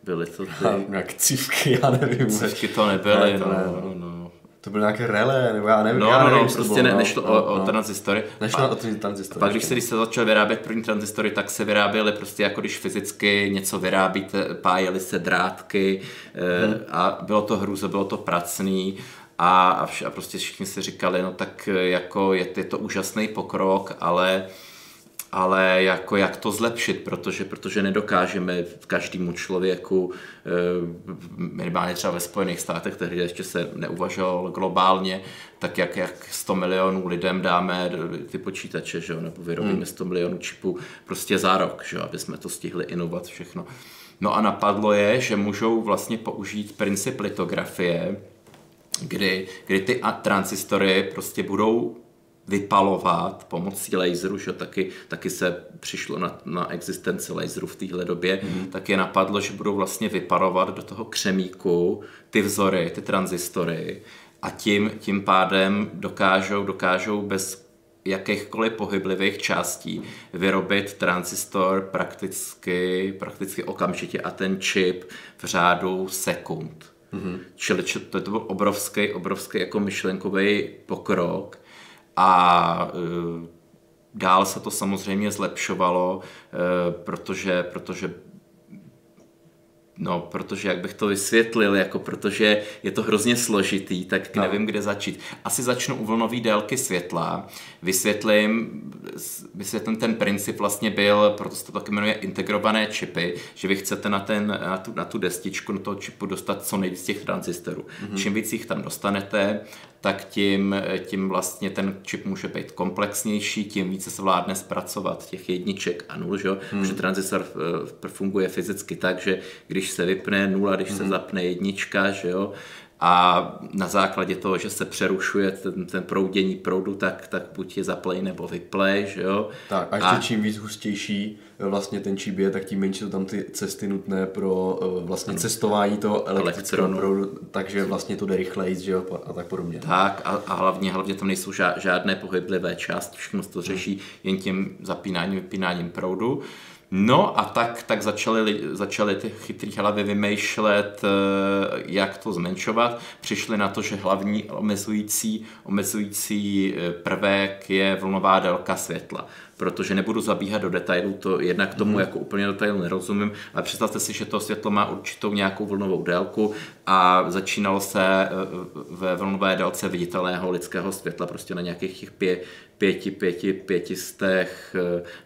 byly to ty... nějaké cívky, já nevím. Cívky to nebyly, Ne, to no, ne, no, no. To byly nějaké relé, nebo já nevím. No, já no, nevím, no, to prostě bylo, ne, no, nešlo no, o, o no. transistory. Nešlo o ty transistory. Pak, když se, když se začal vyrábět první transistory, tak se vyráběly prostě jako když fyzicky něco vyrábíte, pájely se drátky hmm. a bylo to hrůze, bylo to pracný a, a, vš, a prostě všichni si říkali, no tak eh, jako je, je to úžasný pokrok, ale ale jako jak to zlepšit, protože, protože nedokážeme každému člověku, eh, minimálně třeba ve Spojených státech, tehdy ještě se neuvažoval globálně, tak jak, jak 100 milionů lidem dáme ty počítače, že jo, nebo vyrobíme 100 milionů čipů prostě za rok, že jo, aby jsme to stihli inovat všechno. No a napadlo je, že můžou vlastně použít princip litografie, kdy, kdy ty a- transistory prostě budou vypalovat pomocí laseru, že taky, taky se přišlo na, na existenci laseru v téhle době, mm-hmm. tak je napadlo, že budou vlastně vyparovat do toho křemíku ty vzory, ty transistory a tím, tím pádem dokážou, dokážou bez jakýchkoliv pohyblivých částí vyrobit transistor prakticky, prakticky okamžitě a ten čip v řádu sekund. Mm-hmm. Čili či, to, to byl obrovský, obrovský jako myšlenkový pokrok a e, dál se to samozřejmě zlepšovalo, e, protože, protože No, protože jak bych to vysvětlil, jako protože je to hrozně složitý, tak no. nevím, kde začít. Asi začnu u vlnové délky světla. Vysvětlím, vysvětlím ten princip vlastně byl, proto se to taky jmenuje integrované čipy, že vy chcete na, ten, na, tu, na tu destičku, na toho čipu dostat co nejvíc těch transistorů. Mm-hmm. Čím víc jich tam dostanete, tak tím, tím vlastně ten čip může být komplexnější, tím více se vládne zpracovat těch jedniček a nul, že? Hmm. že transistor funguje fyzicky tak, že když se vypne nula, když hmm. se zapne jednička, že jo, a na základě toho, že se přerušuje ten, ten proudění proudu, tak, tak buď je zaplej nebo vyplej, že jo. Tak a ještě a... čím víc hustější vlastně ten čip je, tak tím menší jsou tam ty cesty nutné pro vlastně ano. cestování toho elektrického proudu, takže vlastně to jde rychleji, že jo, a tak podobně. Tak a, a hlavně, hlavně tam nejsou žádné pohyblivé části, všechno to řeší jen tím zapínáním, vypínáním proudu. No a tak, tak začali, začali ty chytrý hlavy vymýšlet, eh, jak to zmenšovat. Přišli na to, že hlavní omezující, omezující eh, prvek je vlnová délka světla. Protože nebudu zabíhat do detailů, to jednak tomu hmm. jako úplně detailu nerozumím, ale představte si, že to světlo má určitou nějakou vlnovou délku a začínalo se eh, ve vlnové délce viditelného lidského světla prostě na nějakých těch pě, pěti, pěti, pětistech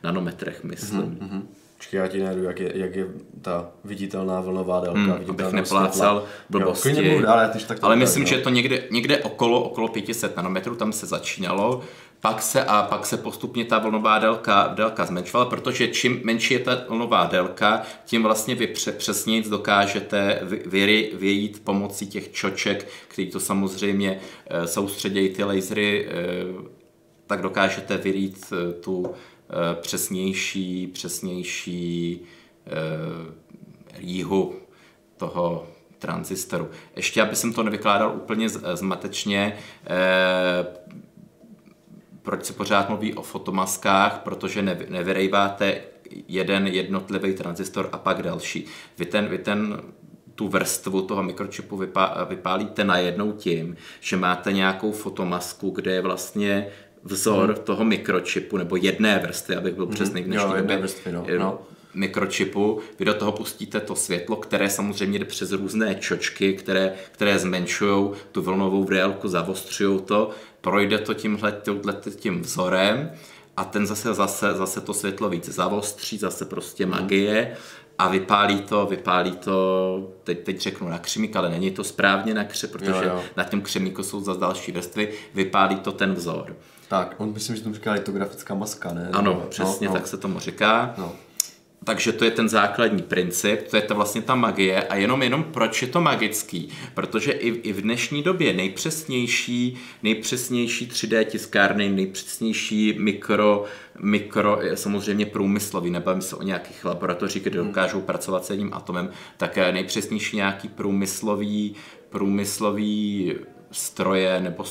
nanometrech, myslím. Mm-hmm. Počkej, já ti najdu, jak je, jak je ta viditelná vlnová délka. Hmm, abych neplácal blbosti. Jo, budu, ale, tak ale myslím, no. že je to někde, někde okolo, okolo 500 nanometrů, tam se začínalo. Pak se, a pak se postupně ta vlnová délka, délka zmenšovala, protože čím menší je ta vlnová délka, tím vlastně vy přesněji dokážete vy, vyjít pomocí těch čoček, který to samozřejmě e, soustředějí ty lasery, e, tak dokážete vyrít e, tu Eh, přesnější, přesnější jíhu eh, toho transistoru. Ještě, aby jsem to nevykládal úplně zmatečně, eh, proč se pořád mluví o fotomaskách, protože nevyrejváte jeden jednotlivý transistor a pak další. Vy ten, vy ten tu vrstvu toho mikročipu vypá, vypálíte najednou tím, že máte nějakou fotomasku, kde je vlastně vzor hmm. toho mikročipu, nebo jedné vrstvy, abych byl hmm. přesný v dnešní době, vrstvy, no. no. mikročipu, vy do toho pustíte to světlo, které samozřejmě jde přes různé čočky, které, které zmenšují tu vlnovou délku, zavostřují to, projde to tímhle, tím vzorem a ten zase, zase, zase to světlo víc zavostří, zase prostě hmm. magie a vypálí to, vypálí to, teď, teď řeknu na křemík, ale není to správně na kře, protože jo, jo. na tom křemíku jsou zase další vrstvy, vypálí to ten vzor. Tak, on myslím, že tomu říká litografická maska, ne? Ano, no, přesně no, tak se tomu říká. No. Takže to je ten základní princip, to je ta vlastně ta magie a jenom jenom proč je to magický, protože i, i v dnešní době nejpřesnější, nejpřesnější 3D tiskárny, nejpřesnější mikro, mikro samozřejmě průmyslový, nebavím se o nějakých laboratořích, kde hmm. dokážou pracovat s jedním atomem, tak nejpřesnější nějaký průmyslový, průmyslový stroje nebo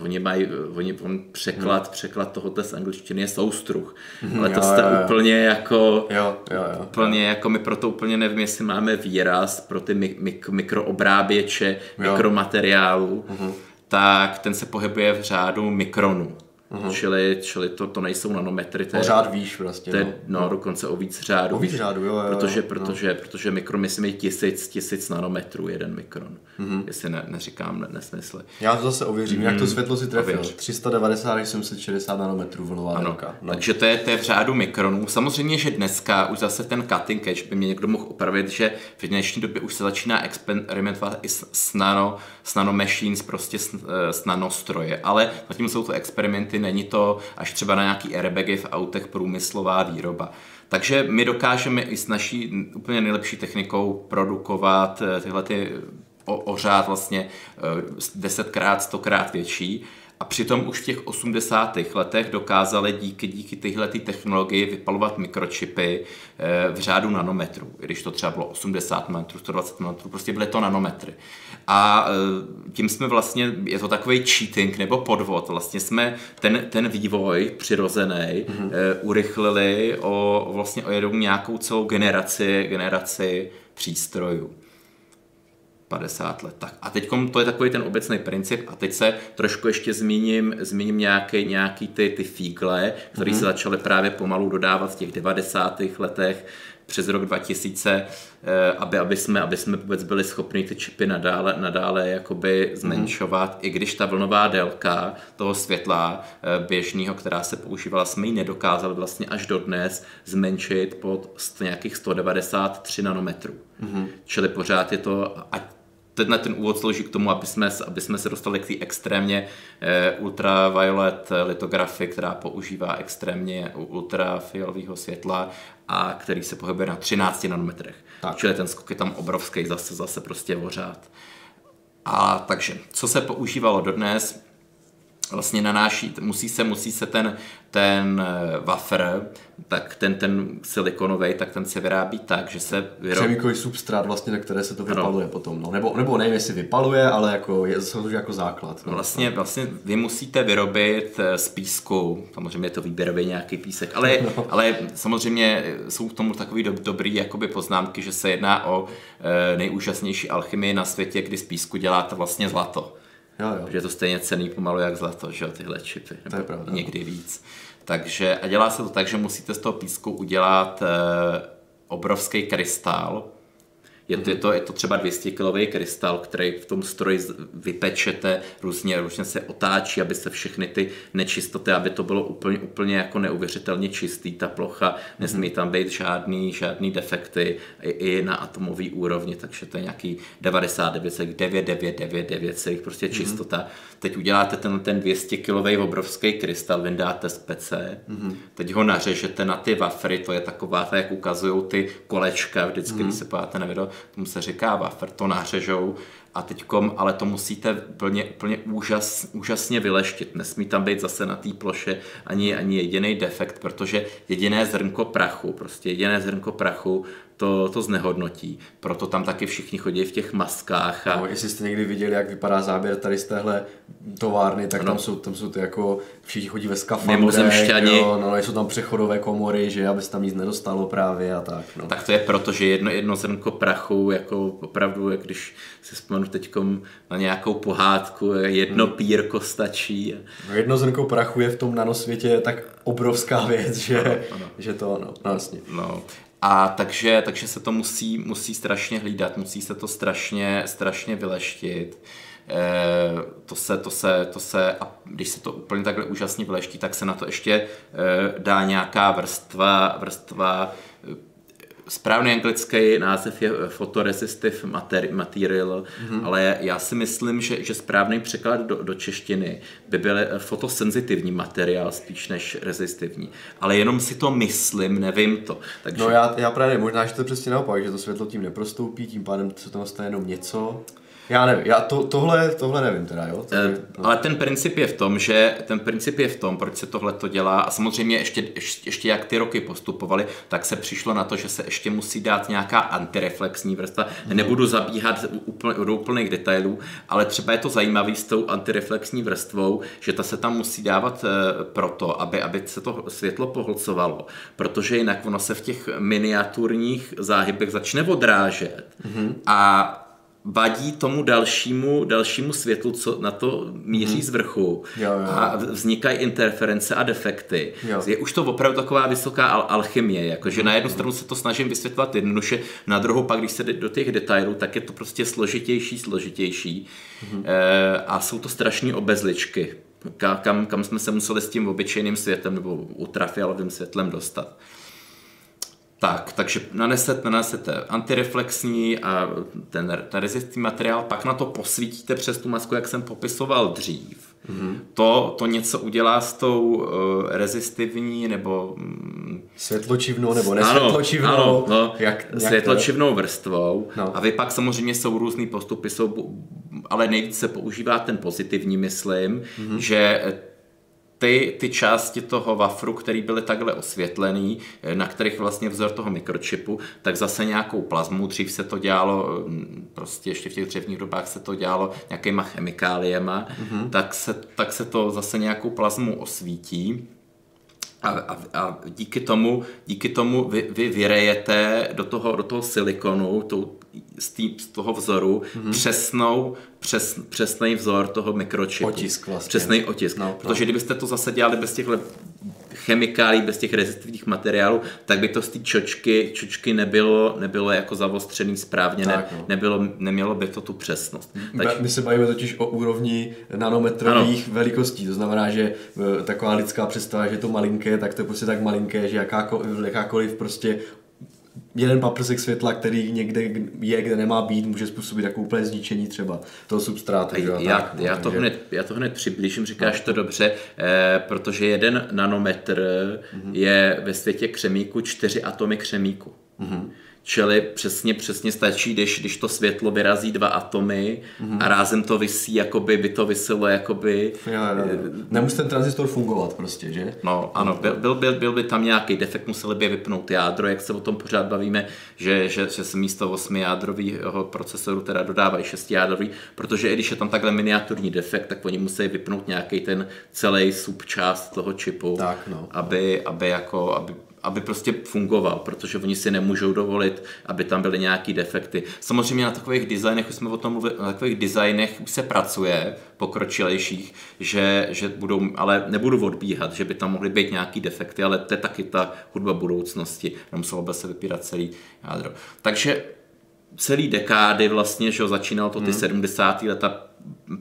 oni mají, oni, on překlad, hmm. překlad tohoto z angličtiny je soustruh, hmm, ale to jste jo, jo. úplně jako, jo, jo, jo, úplně jo. jako my proto úplně nevím, jestli máme výraz pro ty mik, mik, mikroobráběče, jo. mikromateriálu, hmm. tak ten se pohybuje v řádu mikronů. Uh-huh. Čili, čili to, to nejsou nanometry. To je, řád výš vlastně. To je, no, no, dokonce o víc řádů. O víc řádů, jo, jo, protože, jo, protože, no. protože mikron, myslím, je tisíc, tisíc nanometrů jeden mikron. Uh-huh. Jestli ne, neříkám ne, nesmysly. Já to zase ověřím, mm, jak to mhm. světlo si trefil. Ověř. 390 až 760 nanometrů vlnová ano. délka. No. Takže to je, to je v řádu mikronů. Samozřejmě, že dneska už zase ten cutting edge by mě někdo mohl opravit, že v dnešní době už se začíná experimentovat i s, s nano, s nanomachines, prostě s, eh, s nanostroje. Ale zatím jsou to experimenty, není to až třeba na nějaký airbagy v autech průmyslová výroba. Takže my dokážeme i s naší úplně nejlepší technikou produkovat eh, tyhle ty o, o řád vlastně eh, desetkrát, stokrát větší. A přitom už v těch 80. letech dokázali díky, díky tyhle ty technologii vypalovat mikročipy eh, v řádu nanometrů. Když to třeba bylo 80 nanometrů, 120 nanometrů, prostě byly to nanometry. A eh, tím jsme vlastně, je to takový cheating nebo podvod, vlastně jsme ten, ten vývoj přirozený mm-hmm. urychlili o vlastně o jednou nějakou celou generaci, generaci přístrojů. 50 let. Tak a teď to je takový ten obecný princip a teď se trošku ještě zmíním, zmíním nějaký, nějaký ty, ty fígle, které mm-hmm. se začaly právě pomalu dodávat v těch 90. letech přes rok 2000, eh, aby, aby, jsme, aby jsme vůbec byli schopni ty čipy nadále, nadále jakoby zmenšovat, mm-hmm. i když ta vlnová délka toho světla eh, běžného, která se používala, jsme ji nedokázali vlastně až dodnes zmenšit pod nějakých 193 nanometrů. Mm-hmm. Čili pořád je to, ať tenhle ten úvod slouží k tomu, aby jsme, aby jsme se dostali k té extrémně eh, ultraviolet litografii, která používá extrémně ultrafialového světla a který se pohybuje na 13 nanometrech. Tak. Čili ten skok je tam obrovský, zase, zase prostě ořád. A takže, co se používalo dodnes, vlastně nanáší, musí se, musí se ten, ten eh, wafer, tak ten, ten silikonový, tak ten se vyrábí tak, že se vyrobí... Křemíkový substrát vlastně, na které se to vypaluje no. potom, no. nebo, nebo nevím, jestli vypaluje, ale jako je to jako základ. No. Vlastně, vlastně vy musíte vyrobit eh, z písku, samozřejmě je to výběrový nějaký písek, ale, no. ale samozřejmě jsou k tomu takový do, dobrý jakoby poznámky, že se jedná o e, nejúžasnější alchymii na světě, kdy z písku děláte vlastně zlato. Jo, jo. Že je to stejně cený pomalu jak zlato, že jo, tyhle čipy. To je pravda. Někdy víc. Takže a dělá se to tak, že musíte z toho písku udělat e, obrovský krystal, je to, je to, je to třeba 200 kilový krystal, který v tom stroji vypečete, různě, různě se otáčí, aby se všechny ty nečistoty, aby to bylo úplně, úplně jako neuvěřitelně čistý, ta plocha, nesmí tam být žádný, žádný defekty i, i na atomový úrovni, takže to je nějaký 99,9999, prostě mhm. čistota. Mm-hmm. Teď uděláte ten, ten 200 kilový obrovský krystal, vyndáte z pece, mm-hmm. teď ho nařežete na ty wafry, to je taková, ta, jak ukazují ty kolečka vždycky, mm-hmm. když se podíváte na video, tomu se říká wafer, to nařežou a teďkom, ale to musíte plně, plně úžas, úžasně vyleštit. Nesmí tam být zase na té ploše ani, ani jediný defekt, protože jediné zrnko prachu, prostě jediné zrnko prachu to, to znehodnotí. Proto tam taky všichni chodí v těch maskách. A... No, jestli jste někdy viděli, jak vypadá záběr tady z téhle továrny, tak no. tam, jsou, tam jsou ty jako, všichni chodí ve skafandrech, jo, no, jsou tam přechodové komory, že aby se tam nic nedostalo právě a tak. No. Tak to je proto, že jedno, jedno zrnko prachu, jako opravdu, jak když si vzpomenu teď na nějakou pohádku, jedno hmm. pírko stačí. No, jedno zrnko prachu je v tom nanosvětě tak obrovská věc, že, ano, ano. že to, no, no, vlastně. No, a takže, takže se to musí, musí strašně hlídat, musí se to strašně, strašně vyleštit. E, to se, to se, to se, a když se to úplně takhle úžasně vyleští, tak se na to ještě e, dá nějaká vrstva, vrstva správný anglický název je photoresistive material, mm-hmm. ale já si myslím, že, že správný překlad do, do češtiny by byl fotosenzitivní materiál spíš než rezistivní. Ale jenom si to myslím, nevím to. Takže... No já, já právě možná, že to je přesně naopak, že to světlo tím neprostoupí, tím pádem se to stane jenom něco Já nevím, já to, tohle, tohle nevím teda, jo? To, e, ale ten princip je v tom, že ten princip je v tom, proč se tohle to dělá a samozřejmě ještě, ještě, jak ty roky postupovaly, tak se přišlo na to, že se ještě musí dát nějaká antireflexní vrstva. Hmm. Nebudu zabíhat úplně, do úplných detailů, ale třeba je to zajímavé s tou antireflexní vrstvou, že ta se tam musí dávat e, proto, aby, aby se to světlo pohlcovalo, protože jinak ono se v těch miniaturních záhybech začne odrážet hmm. a vadí tomu dalšímu, dalšímu světlu, co na to míří hmm. z vrchu jo, jo. a vznikají interference a defekty. Jo. Je už to opravdu taková vysoká al- alchymie, jakože hmm. na jednu stranu se to snažím vysvětlovat jednoduše, na druhou pak, když se jde do těch detailů, tak je to prostě složitější, složitější hmm. e, a jsou to strašné obezličky, kam, kam jsme se museli s tím obyčejným světem nebo ultrafialovým světlem dostat. Tak, takže nanesete, nanesete antireflexní a ten, ten rezistní materiál, pak na to posvítíte přes tu masku, jak jsem popisoval dřív. Mm-hmm. To, to něco udělá s tou uh, rezistivní nebo... Um, světločivnou nebo nesvětločivnou. Ano, ano no, jak, světločivnou jak vrstvou. No. A vy pak samozřejmě jsou různý postupy, jsou, ale nejvíce se používá ten pozitivní, myslím, mm-hmm. že ty, ty části toho wafru, které byly takhle osvětlený, eh, na kterých vlastně vzor toho mikročipu, tak zase nějakou plazmu, dřív se to dělalo, mm, prostě ještě v těch dřevních dobách se to dělalo nějakýma chemikáliema, mm-hmm. tak, se, tak se to zase nějakou plazmu osvítí. A, a, a díky tomu, díky tomu vy, vy vyrejete do toho, do toho silikonu, tou z, tý, z toho vzoru mm-hmm. přesnou, přes, přesný vzor toho mikročipu. Otisk vlastně. Přesný otisk. No, Protože no. kdybyste to zase dělali bez těchto chemikálí, bez těch rezistivních materiálů, tak by to z té čočky, čočky nebylo, nebylo jako zavostřený správně, tak, ne, no. nebylo, nemělo by to tu přesnost. Tak... My se bavíme totiž o úrovni nanometrových ano. velikostí, to znamená, že e, taková lidská představa, že je to malinké, tak to je prostě tak malinké, že jakákoliv, jakákoliv prostě jeden paprsek světla, který někde je, kde nemá být, může způsobit jako úplně zničení třeba toho substrátu. Já, já, tak, já, to hned, já to hned přiblížím, říkáš no. to dobře, eh, protože jeden nanometr mm-hmm. je ve světě křemíku čtyři atomy křemíku. Mm-hmm. Čili přesně, přesně stačí, když, když to světlo vyrazí dva atomy mm-hmm. a rázem to vysí, jakoby by to vyselo, jakoby... Jo, jo, jo. Nemusí ten tranzistor fungovat prostě, že? No, ano, byl, byl, byl, byl by tam nějaký defekt, museli by vypnout jádro, jak se o tom pořád bavíme, že, že, že se místo 8 jádrového procesoru teda dodávají 6 jádrový, protože i když je tam takhle miniaturní defekt, tak oni musí vypnout nějaký ten celý subčást toho čipu, tak, no. aby, aby, jako, aby aby prostě fungoval, protože oni si nemůžou dovolit, aby tam byly nějaký defekty. Samozřejmě na takových designech, už jsme o tom mluvili, na takových designech se pracuje, pokročilejších, že, že budou, ale nebudu odbíhat, že by tam mohly být nějaký defekty, ale to je taky ta hudba budoucnosti, nemuselo by se vypírat celý jádro. Takže celý dekády vlastně, že začínalo to ty hmm. 70. leta,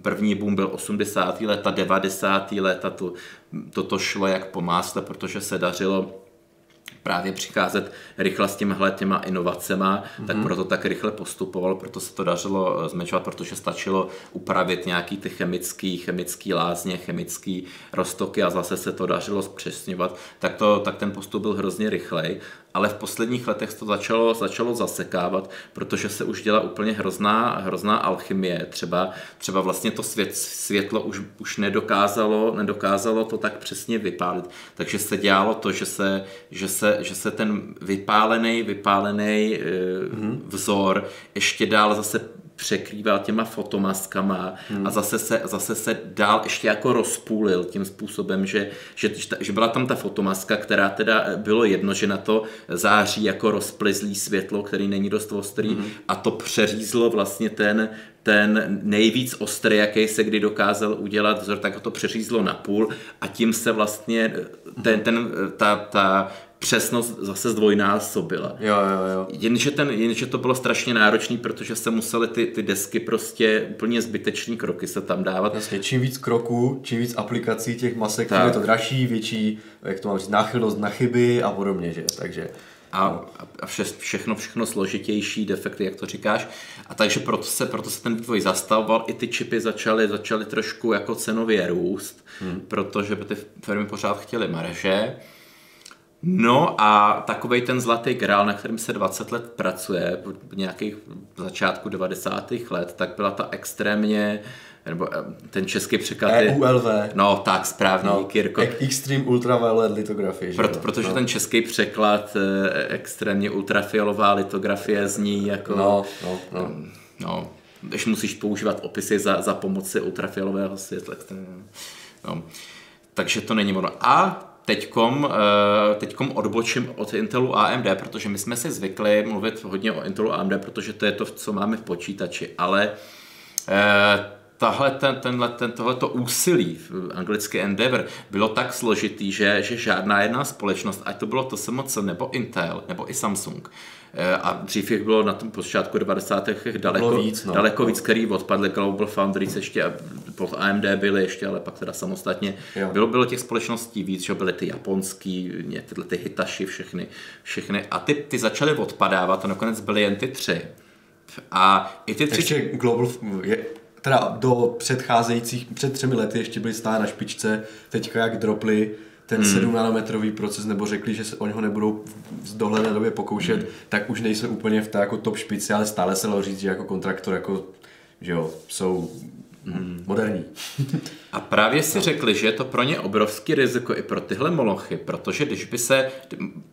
první boom byl 80. leta, 90. leta, to, toto šlo jak po másle, protože se dařilo právě přicházet rychle s těmhle těma inovacema, mm-hmm. tak mhm. proto tak rychle postupoval, proto se to dařilo eh, zmenšovat, protože stačilo upravit nějaký ty chemický, chemický lázně, chemický roztoky a zase se to dařilo zpřesňovat, tak, to, tak ten postup byl hrozně rychlej ale v posledních letech to začalo, začalo zasekávat, protože se už dělá úplně hrozná, hrozná alchymie. Třeba, třeba vlastně to svět, světlo už, už nedokázalo, nedokázalo to tak přesně vypálit. Takže se dělalo to, že se, že se, že se ten vypálený, vypálený mm-hmm. vzor ještě dál zase překrýval těma fotomaskama hmm. a zase se, zase se dál ještě jako rozpůlil tím způsobem, že, že, že byla tam ta fotomaska, která teda eh, bylo jedno, že na to září jako rozplizlý světlo, který není dost ostrý hmm. a to přeřízlo vlastně ten, ten nejvíc ostrý, jaký se kdy dokázal udělat vzor, tak ho to přeřízlo na půl a tím se vlastně eh, ten, ten, ta, ta přesnost zase zdvojnásobila. Jo, jo, jo. Jenže, ten, jenže to bylo strašně náročné, protože se museli ty, ty desky prostě úplně zbytečný kroky se tam dávat. Jasně, čím víc kroků, čím víc aplikací těch masek, tím je to dražší, větší, jak to mám říct, náchylnost na chyby a podobně, že? Takže a, a vše, všechno, všechno složitější defekty, jak to říkáš. A takže proto se, proto se ten vývoj zastavoval, i ty čipy začaly, začaly trošku jako cenově růst, hmm. protože by ty firmy pořád chtěly marže. No a takový ten zlatý grál, na kterém se 20 let pracuje, v nějakých začátku 90. let, tak byla ta extrémně nebo eh, ten český překlad je... EULV. No, tak správně, no, Kirko. Extreme Ultraviolet lithography. Proto, protože no. ten český překlad eh, extrémně ultrafiolová litografie zní jako... No, no, no. no když musíš používat opisy za, za pomoci ultrafiolového světla. No. Takže to není ono. A teďkom, eh, teďkom odbočím od Intelu AMD, protože my jsme si zvykli mluvit hodně o Intelu AMD, protože to je to, co máme v počítači, ale eh, tahle, ten, tenhle, ten, tohleto úsilí, anglicky endeavor, bylo tak složitý, že, že žádná jedna společnost, ať to bylo to SMC, nebo Intel, nebo i Samsung, a dřív jich bylo na tom počátku 90. daleko víc, no. daleko víc, který odpadly Global Foundries ještě pod AMD byly ještě, ale pak teda samostatně. Jo. Bylo, bylo těch společností víc, že byly ty japonský, tyhle ty Hitachi, všechny, všechny a ty, ty začaly odpadávat a nakonec byly jen ty tři. A i ty tři... Ještě Global, je, teda do předcházejících, před třemi lety ještě byli stále na špičce, teďka jak dropli ten hmm. 7 nanometrový proces, nebo řekli, že se o něho nebudou v dohledné době pokoušet, hmm. tak už nejsme úplně v té jako top špici, ale stále se dalo říct, že jako kontraktor jako, že jo, jsou Hmm. Moderní. A právě si no. řekli, že je to pro ně obrovský riziko i pro tyhle molochy, protože když by se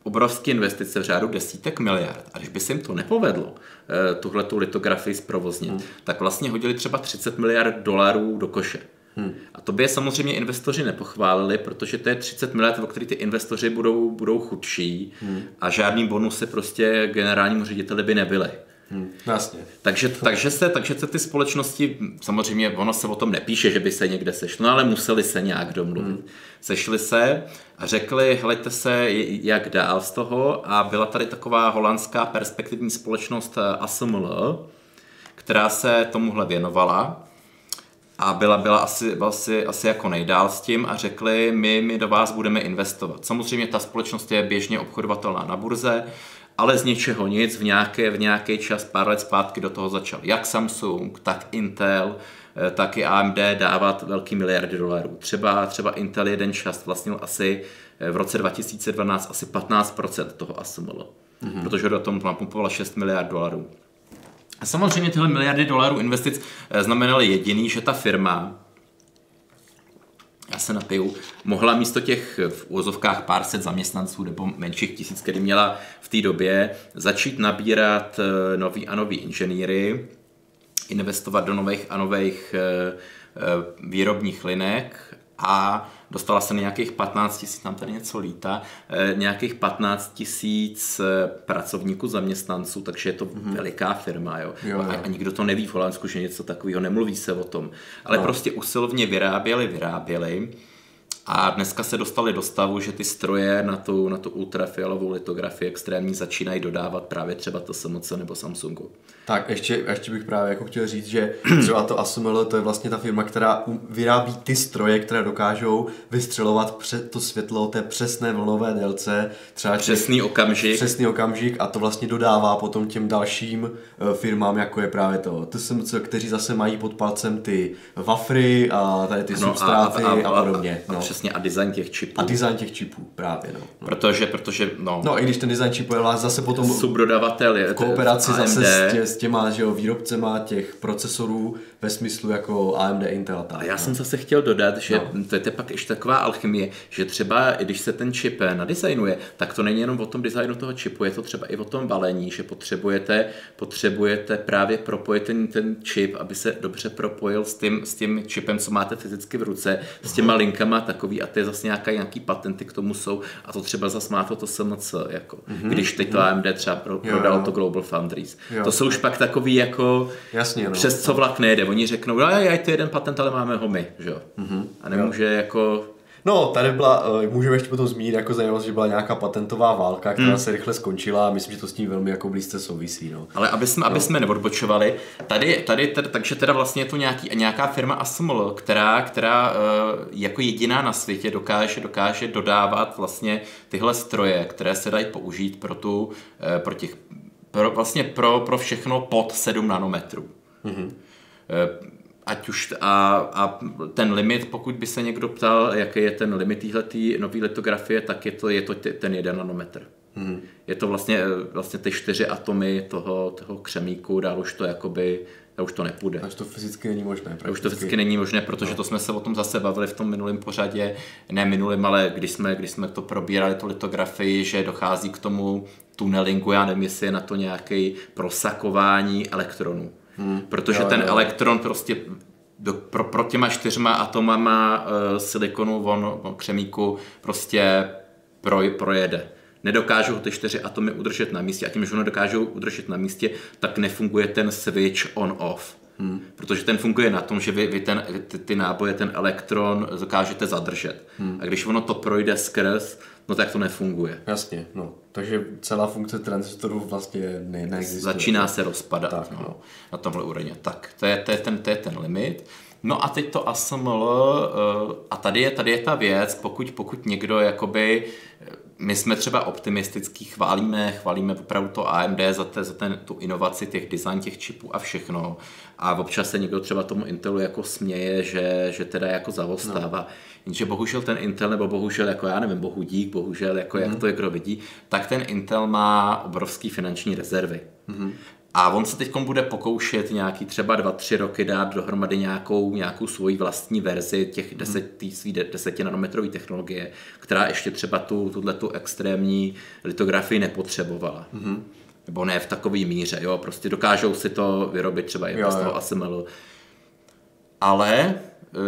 obrovské investice v řádu desítek miliard, a když by se jim to nepovedlo, eh, tuhle tu litografii zprovoznit, hmm. tak vlastně hodili třeba 30 miliard dolarů do koše. Hmm. A to by je samozřejmě investoři nepochválili, protože to je 30 miliard, o který ty investoři budou, budou chudší hmm. a žádný bonusy prostě generálnímu řediteli by nebyly. Hmm, vlastně. Takže, takže, se, takže se ty společnosti, samozřejmě ono se o tom nepíše, že by se někde sešlo, no ale museli se nějak domluvit. Hmm. Sešli se a řekli, hleďte se, jak dál z toho a byla tady taková holandská perspektivní společnost eh, ASML, která se tomuhle věnovala a byla, byla asi, asi, asi jako nejdál s tím a řekli, my, my do vás budeme investovat. Samozřejmě ta společnost je běžně obchodovatelná na burze, ale z ničeho nic v, nějaké, v nějaký čas, pár let zpátky do toho začal jak Samsung, tak Intel, eh, tak i AMD dávat velký miliardy dolarů. Třeba, třeba Intel jeden čas vlastnil asi eh, v roce 2012 asi 15% toho ASML, mm-hmm. protože do toho napumpovala 6 miliard dolarů. A samozřejmě tyhle miliardy dolarů investic eh, znamenaly jediný, že ta firma já se napiju, mohla místo těch v úvozovkách pár set zaměstnanců nebo menších tisíc, který měla v té době, začít nabírat eh, nový a nový inženýry, investovat do nových a nových eh, eh, výrobních linek a dostala se nějakých 15 tisíc, tam tady něco lítá, eh, nějakých 15 tisíc eh, pracovníků, zaměstnanců, takže je to mm-hmm. veliká firma, jo. jo, jo. A, a nikdo to neví v Holandsku, že něco takového, nemluví se o tom. Ale no. prostě usilovně vyráběli, vyráběli a dneska se dostali do stavu, že ty stroje na tu, na tu ultrafialovou litografii extrémní začínají dodávat právě třeba to SMC nebo Samsungu. Tak ještě, ještě bych právě jako chtěl říct, že třeba to ASML to je vlastně ta firma, která vyrábí ty stroje, které dokážou vystřelovat před to světlo té přesné vlnové délce. Třeba přesný těch, okamžik. Přesný okamžik a to vlastně dodává potom těm dalším uh, firmám, jako je právě to TSMC, kteří zase mají pod palcem ty wafry a tady ty no substráty a, a, a, a podobně. No. A přesně a design těch čipů. A design těch čipů, právě. No. no. Protože, protože, no. No i když ten design čipů je zase potom subdodavatel je kooperaci AMD. zase s, tě, s těma že jo, výrobcema těch procesorů ve smyslu jako AMD, Intel a tak. A já no. jsem zase chtěl dodat, že no. to je pak ještě taková alchymie, že třeba když se ten čip nadizajnuje, tak to není jenom o tom designu toho čipu, je to třeba i o tom balení, že potřebujete, potřebujete právě propojit ten, ten čip, aby se dobře propojil s tím, s tím čipem, co máte fyzicky v ruce, s těma linkama takový a je zase nějaká, nějaký patenty k tomu jsou a to třeba zase má to to SMC, jako, mm-hmm. když teď to mhm. AMD třeba pro, prodalo to Global Foundries. Jo. To jsou už pak takový jako Jasně, no. přes co vlak nejde. Oni řeknou, no je to jeden patent, ale máme ho my, že? Mm-hmm. A nemůže jo. jako No, tady byla, eh, můžeme ještě potom zmínit jako zajímavost, že byla nějaká patentová válka, která hmm. se rychle skončila a myslím, že to s tím velmi jako blízce souvisí. No. Ale aby jsme, no. aby jsme neodbočovali, tady, tady teda, takže teda vlastně je to nějaký, nějaká firma Asmol, která, která eh, jako jediná na světě dokáže, dokáže dodávat vlastně tyhle stroje, které se dají použít pro tu, eh, pro těch, pro, vlastně pro, pro všechno pod 7 nanometrů. Mm-hmm ať už a, a ten limit, pokud by se někdo ptal, jaký je ten limit téhletý nové litografie, tak je to, je to ten jeden nanometr. Hmm. Je to vlastně, vlastně ty čtyři atomy toho, toho křemíku, dál už to jakoby a už to nepůjde. A už to fyzicky není možné. Prakticky. Už to fyzicky není možné, protože no. to jsme se o tom zase bavili v tom minulém pořadě, ne minulým, ale když jsme, když jsme to probírali, tu litografii, že dochází k tomu tunelingu, já nevím, jestli je na to nějaké prosakování elektronů. Hmm. Protože jo, ten jo. elektron prostě do, pro, pro těma čtyřma atomama uh, silikonu, von, von křemíku prostě proj, projede nedokážou ty čtyři atomy udržet na místě a tím, že ho nedokážou udržet na místě, tak nefunguje ten switch on-off. Hmm. Protože ten funguje na tom, že vy, vy, ten, ty, ty náboje, ten elektron dokážete zadržet. Hmm. A když ono to projde skrz, no tak to nefunguje. Jasně, no. Takže celá funkce transistoru vlastně ne, neexistuje. Začíná se rozpadat tak, no, no. na tomhle úrovni. Tak, to je, to, je ten, to je ten limit. No a teď to ASML, uh, a tady je, tady je ta věc, pokud, pokud někdo jakoby my jsme třeba optimistický, chválíme, chválíme opravdu to AMD za, te, za ten, tu inovaci těch design těch čipů a všechno. A občas se někdo třeba tomu Intelu jako směje, že, že teda jako zavostává. No. Jenže bohužel ten Intel, nebo bohužel jako já nevím, bohu dík, bohužel jako mm. jak mhm. to je kdo vidí, tak ten Intel má obrovský finanční rezervy. Mm. A on se teď bude pokoušet nějaký třeba dva, tři roky dát dohromady nějakou, nějakou svoji vlastní verzi těch deset, tý svý desetinanometrové technologie, která ještě třeba tu, tuhle tu extrémní litografii nepotřebovala. Mm-hmm. Nebo ne v takové míře, jo, prostě dokážou si to vyrobit třeba i z toho ASML. Ale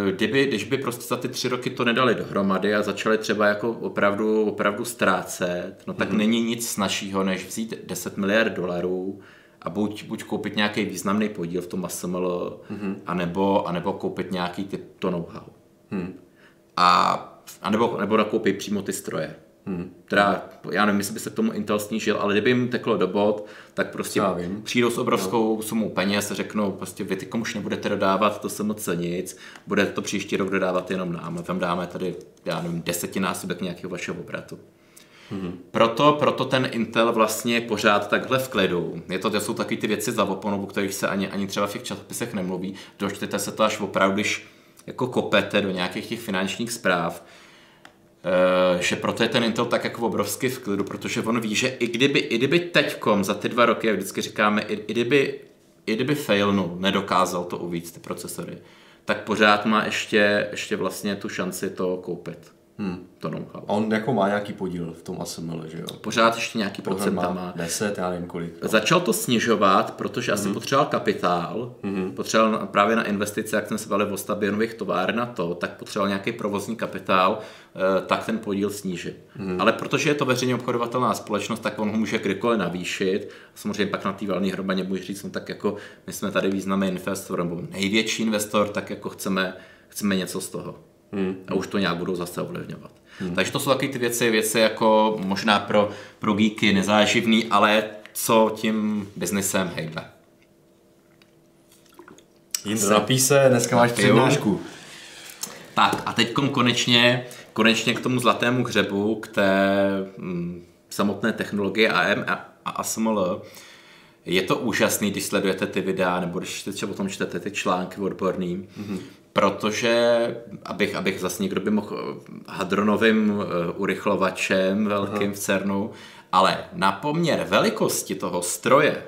eh, kdyby, když by prostě za ty tři roky to nedali dohromady a začali třeba jako opravdu, opravdu ztrácet, no tak mm-hmm. není nic snažšího, než vzít 10 miliard dolarů, a buď, buď koupit nějaký významný podíl v tom ASML, mm-hmm. anebo, anebo koupit nějaký typ to know-how. Hmm. A, anebo, nebo nakoupit přímo ty stroje. Hmm. Teda, já nevím, jestli by se k tomu Intel snížil, ale kdyby jim teklo do bod, tak prostě přijdou s obrovskou no. sumou peněz a řeknou, prostě vy ty už nebudete dodávat, to se moc nic, bude to příští rok dodávat jenom nám, a tam dáme tady, já nevím, desetinásobek nějakého vašeho obratu. Mm-hmm. Proto, proto ten Intel vlastně je pořád takhle v klidu. Je to, to jsou taky ty věci za oponou, o kterých se ani, ani třeba v těch časopisech nemluví. Dočtete se to až opravdu, když jako kopete do nějakých těch finančních zpráv, Uh, že proto je ten Intel tak jako obrovský v klidu, protože on ví, že i kdyby, i kdyby teďkom za ty dva roky, jak vždycky říkáme, i, i kdyby, i kdyby failnul, nedokázal to uvíct ty procesory, tak pořád má ještě, ještě vlastně tu šanci to koupit. Hmm. To know-how. A on jako má nějaký podíl v tom ASML, že jo? Pořád ještě nějaký procent má. má. 10, já nevím kolik. No. Začal to snižovat, protože hmm. asi potřeboval kapitál, hmm. potřeboval právě na investice, jak jsme se bavili o stavbě nových továr na to, tak potřeboval nějaký provozní kapitál, eh, tak ten podíl snížit. Hmm. Ale protože je to veřejně obchodovatelná společnost, tak on ho může kdykoliv navýšit. Samozřejmě pak na té valné hromadě může říct, no tak jako my jsme tady významný investor, nebo největší investor, tak jako chceme, chceme něco z toho. Hmm. A už to nějak budou zase ovlivňovat. Hmm. Takže to jsou taky ty věci, věci jako možná pro, pro geeky nezáživný, ale co tím biznesem hejbe. Jindro, napí se, dneska máš přednášku. Tak a teď konečně, konečně k tomu zlatému hřebu, k té hm, samotné technologie AM a, a ASML. Je to úžasný, když sledujete ty videa, nebo když třeba o tom čtete ty články odborný, mm-hmm protože, abych, abych zase někdo by mohl hadronovým eh, urychlovačem velkým Aha. v CERNu, ale na poměr velikosti toho stroje,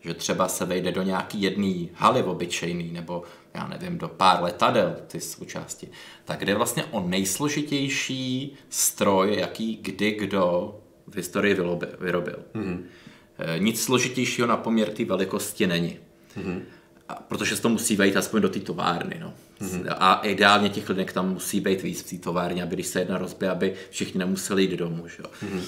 že třeba se vejde do nějaký jedný haly obyčejný, nebo já nevím, do pár letadel ty součásti, tak jde vlastně o nejsložitější stroj, jaký kdy kdo v historii vyrobil. Mm-hmm. Nic složitějšího na poměr té velikosti není. Mm-hmm. Protože se to musí vejít aspoň do té továrny. No. Mm-hmm. A ideálně těch linek tam musí být víc v té továrně, aby když se jedna rozbije, aby všichni nemuseli jít domů. Že? Mm-hmm.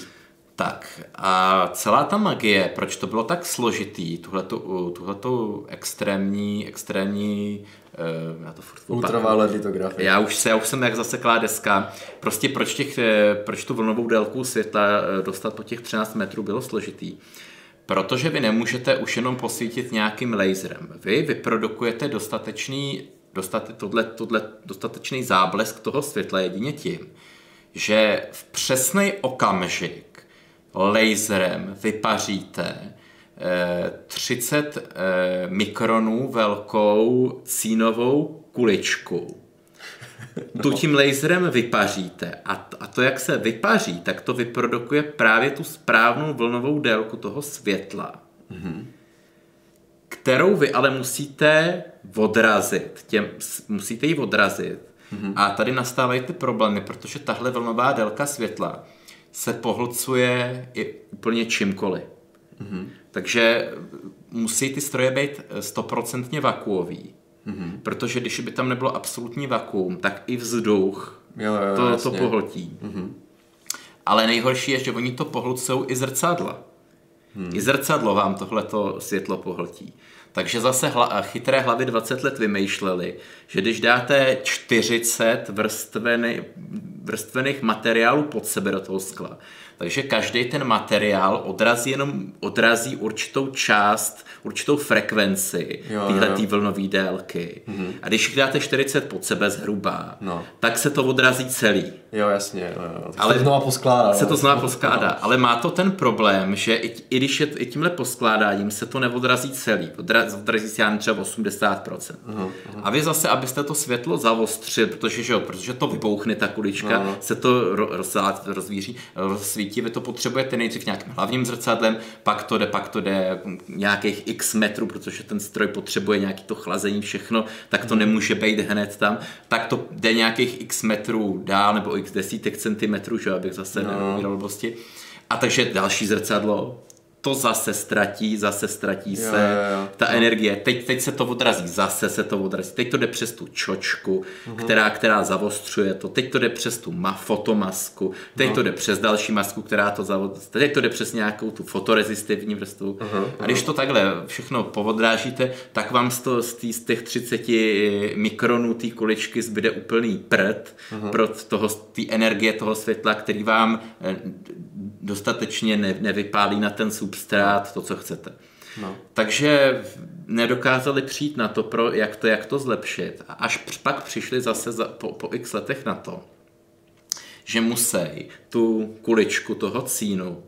Tak a celá ta magie, proč to bylo tak složitý, tuhletu, tuhletu extrémní, extrémní uh, já to furt Ultraviolet litografie. Já už, se, já už jsem jak zaseklá deska. Prostě proč, těch, eh, proč tu vlnovou délku světla eh, dostat po těch 13 metrů bylo složitý. Protože vy nemůžete už jenom posvítit nějakým laserem. Vy vyprodukujete dostatečný dostat, tohle, tohle, dostatečný záblesk toho světla jedině tím, že v přesný okamžik laserem vypaříte eh, 30 eh, mikronů velkou cínovou kuličku. Tu tím laserem vypaříte a, t- a to, jak se vypaří, tak to vyprodukuje právě tu správnou vlnovou délku toho světla, mm-hmm. kterou vy ale musíte odrazit. Těm, musíte ji odrazit. Mm-hmm. A tady nastávají ty problémy, protože tahle vlnová délka světla se pohlcuje i úplně čímkoliv. Mm-hmm. Takže musí ty stroje být stoprocentně vakuový. Mm-hmm. Protože když by tam nebylo absolutní vakuum, tak i vzduch Jo, jo, to, to pohltí. Mm-hmm. Ale nejhorší je, že oni to pohlcují i zrcadla. Hmm. I zrcadlo vám tohleto světlo pohltí. Takže zase hla, chytré hlavy 20 let vymýšleli, že když dáte 40 vrstveny, vrstvených materiálů pod sebe do toho skla, takže každý ten materiál odrazí jenom odrazí určitou část, určitou frekvenci téhle vlnové délky. Mm-hmm. A když jich dáte 40 pod sebe zhruba, No. tak se to odrazí celý. Jo, jasně. Jo, jo. Ale se to znova poskládá. Se no. to zná poskládá, ale má to ten problém, že i, i když je i tímhle poskládáním se to neodrazí celý, odra, odrazí se já nevím, třeba 80%. Uh-huh, A vy zase, abyste to světlo zavostřili, protože, že jo, protože to vybouchne ta kulička, No. se to ro, roz, rozvíří, rozsvítí, vy to potřebujete nejdřív nějakým hlavním zrcadlem, pak to jde, pak to jde nějakých x metrů, protože ten stroj potřebuje nějaký to chlazení, všechno, tak to nemůže být hned tam, tak to jde nějakých x metrů dál, nebo x desítek centimetrů, že jo, abych zase no. blbosti. A takže další zrcadlo, to zase ztratí, zase ztratí Jo, se jo, jo. ta energie. Teď, teď se to odrazí, zase se to odrazí. Teď to jde přes tu čočku, Mhm. která, která zavostřuje to. Teď to jde přes tu ma, fotomasku. Teď No. to jde přes další masku, která to zavostřuje. Teď to jde přes nějakou tu fotorezistivní vrstvu. Mhm, A když to takhle všechno povodrážíte, tak vám z, to, z, tý, z těch 30 mikronů té kuličky zbyde úplný prd Mhm. pro toho, té energie toho světla, který vám eh, dostatečně ne, nevypálí na ten substrát to, co chcete. No. Takže nedokázali přijít na to, pro, jak, to, jak to zlepšit. A až pak přišli zase za, po, po x letech na to, že musí tu kuličku toho cínu